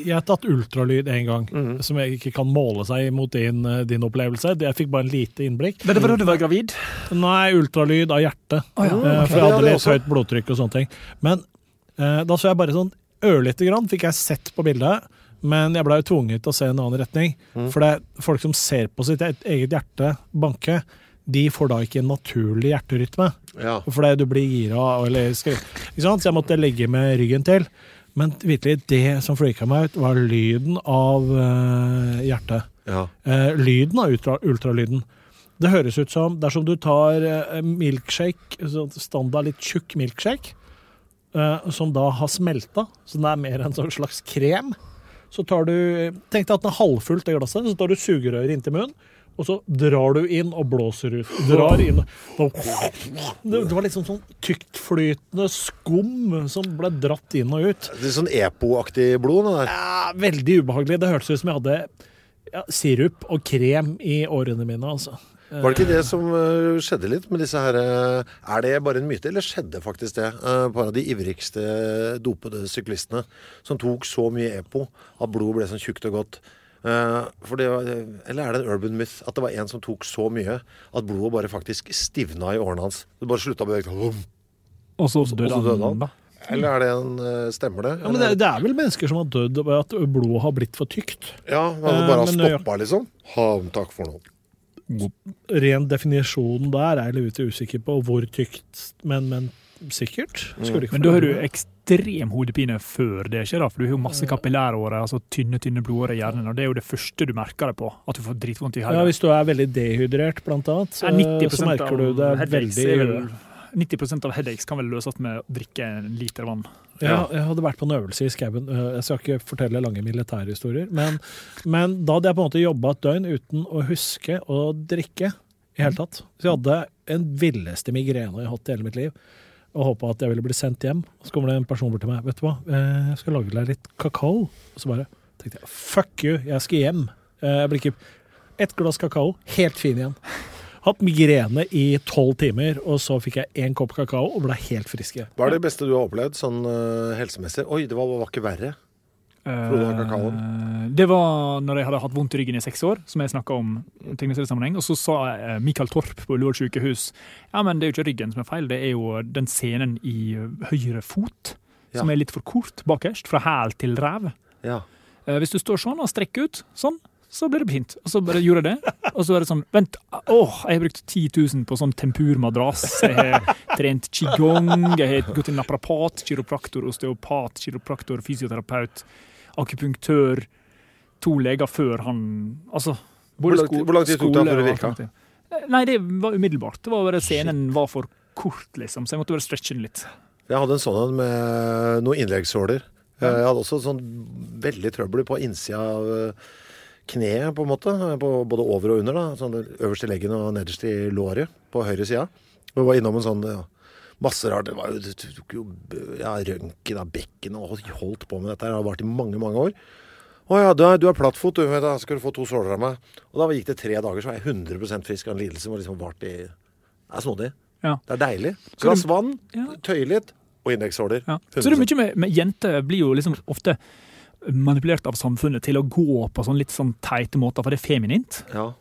jeg har tatt ultralyd en gang, Mhm. som jeg ikke kan måle seg mot din, din opplevelse. Jeg fikk bare en lite innblikk. Men det var da du var gravid? Nei, ultralyd av hjertet. Oh, ja, Eh. For jeg hadde litt høyt blodtrykk og sånne ting. Men da så jeg bare sånn ørlite grann, fikk jeg sett på bildet. Men jeg blei tvunget til å se en annen retning. Mm. For det er folk som ser på sitt eget hjerte banke, de får da ikke en naturlig hjerterytme. Ja. Fordi du blir gira eller skre- Ikke sant? Så jeg måtte legge med ryggen til. Men virkelig, det som freaka meg ut, var lyden av uh, hjertet. ja. Uh, lyden av ultra, ultralyden. Det høres ut som dersom du tar uh, milkshake, sånn standard litt tjukk milkshake, eh, som da har smelta, så den er mer en sånn slags krem, så tar du Tenk deg at den er halvfullt, det glasset, så tar du sugerøret inntil munnen. Og så drar du inn og blåser ut. Drar inn Det var liksom sånn tyktflytende skum som ble dratt inn og ut. Det er sånn EPO-aktig blod, det der. Ja, veldig ubehagelig. Det hørtes ut som jeg hadde ja, sirup og krem i årene mine, altså. Var det ikke det som øh, skjedde litt med disse her øh, Er det bare en myte, eller skjedde faktisk det? Et par av de ivrigste dopede syklistene som tok så mye EPO at blodet ble sånn tjukt og godt. Eh, for det var, eller er det en urban myth at det var en som tok så mye at blodet bare faktisk stivna i årene hans? Det bare slutta å bevege seg. Og så døde han, da. Eller er det en eh, Stemmer det? Ja, men det, det er vel mennesker som har dødd ved at blodet har blitt for tykt. Ja, Eh, bare men, stoppa, liksom. Ha, takk for nå. Ren definisjon der er jeg litt usikker på hvor tykt, men, men sikkert. Skulle ikke Men da har du ekstrem hodepine før det skjer, da, for du har jo masse kapillærårer, altså tynne, tynne blodårer i hjernen, og det er jo det første du merker det på, at du får dritvondt i Ja. Hvis du er veldig dehydrert, blant annet, så, så merker du det veldig er vel 90% av headaches kan vel løses med å drikke en liter vann. Ja, jeg hadde vært på en øvelse i skauen. Øh, Jeg skal ikke fortelle lange militærhistorier, men, men da hadde jeg på en måte jobba et døgn uten å huske å drikke i hele tatt. Så jeg hadde en villeste migrene jeg har hatt i hele mitt liv. Og håpa at jeg ville bli sendt hjem. Så kommer det en person bort til meg. Vet du hva, Eh, jeg skal lage deg litt kakao. Og så bare tenkte jeg fuck you, jeg skal hjem. Eh, Jeg blir ikke Ett glass kakao, helt fin igjen. Hatt migrene i tolv timer, og så fikk jeg én kopp kakao og ble helt frisk. Hva er det beste du har opplevd sånn uh, helsemessig? Oi, det var, var ikke verre. Eh, Det var når jeg hadde hatt vondt i ryggen i seks år, som jeg snakka om i tegneseriesammenheng. Og så sa eh, Michael Torp på Ullevål sykehus ja, men det er jo ikke ryggen som er feil, det er jo den senen i høyre fot som Ja. er litt for kort bakerst, fra hæl til ræv. Ja. Eh, Hvis du står sånn og strekker ut, sånn, så ble det fint. Og så bare gjorde jeg det. Og så var det sånn Vent, åh, jeg har brukt 10 000 på sånn tempurmadrass. Jeg har trent qigong, jeg har gått til naprapat, kiropraktor, osteopat, kiropraktor, fysioterapeut, akupunktør. To leger før han Altså Hvor lang tid- hvor lang tid tok det før det virka? Nei, det var umiddelbart. Det var bare Scenen var for kort, liksom, så jeg måtte bare stretche den litt. Jeg hadde en sånn en med noen innleggssåler. Jeg hadde også sånn veldig trøbbel på innsida av kneet, på en måte. På både over og under. da, sånn Øverst i leggen og nederst i låret på høyre sida. Vi var innom en sånn ja, masse rart. Det var jo, det tok jo ja, røntgen av bekken og holdt på med dette. her. Det har vart i mange, mange år. Å ja, du er, du er plattfot, du. Da skal du få to såler av meg. Og da gikk det tre dager, så var jeg 100% frisk av en lidelse som liksom vart i Det er snodig. Ja. Det er deilig. Så Glass vann, tøye litt, og indekssåler. Ja. Så det er mye med, med jenter blir jo liksom ofte manipulert av samfunnet til å gå på sånn litt sånn teite måter, for det er feminint. Ja.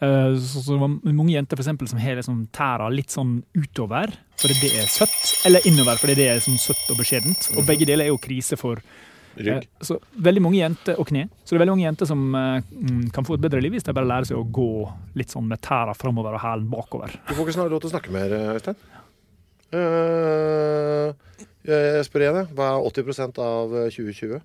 Eh, Så, så det var mange jenter for eksempel, som har liksom tæra litt sånn utover fordi det er søtt, eller innover fordi det er sånn søtt og beskjedent. Og begge deler er jo krise for eh, så veldig mange jenter, og kne. Så det er veldig mange jenter som eh, mm, kan få et bedre liv hvis de bare lærer seg å gå litt sånn med tæra framover og hælen bakover. Du får ikke snart lov til å snakke mer, Øystein. Jeg spør igjen. Hva er 80% av 2020?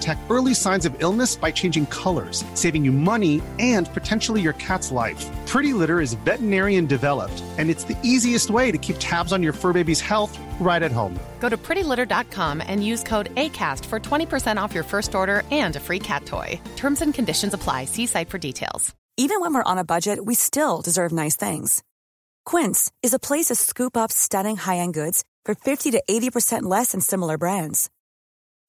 detect early signs of illness by changing colors, saving you money and potentially your cat's life. Pretty Litter is veterinarian developed, and it's the easiest way to keep tabs on your fur baby's health right at home. Go to prettylitter.com and use code ACAST for 20% off your first order and a free cat toy. Terms and conditions apply. See site for details. Even when we're on a budget, we still deserve nice things. Quince is a place to scoop up stunning high-end goods for 50 to 80% less than similar brands.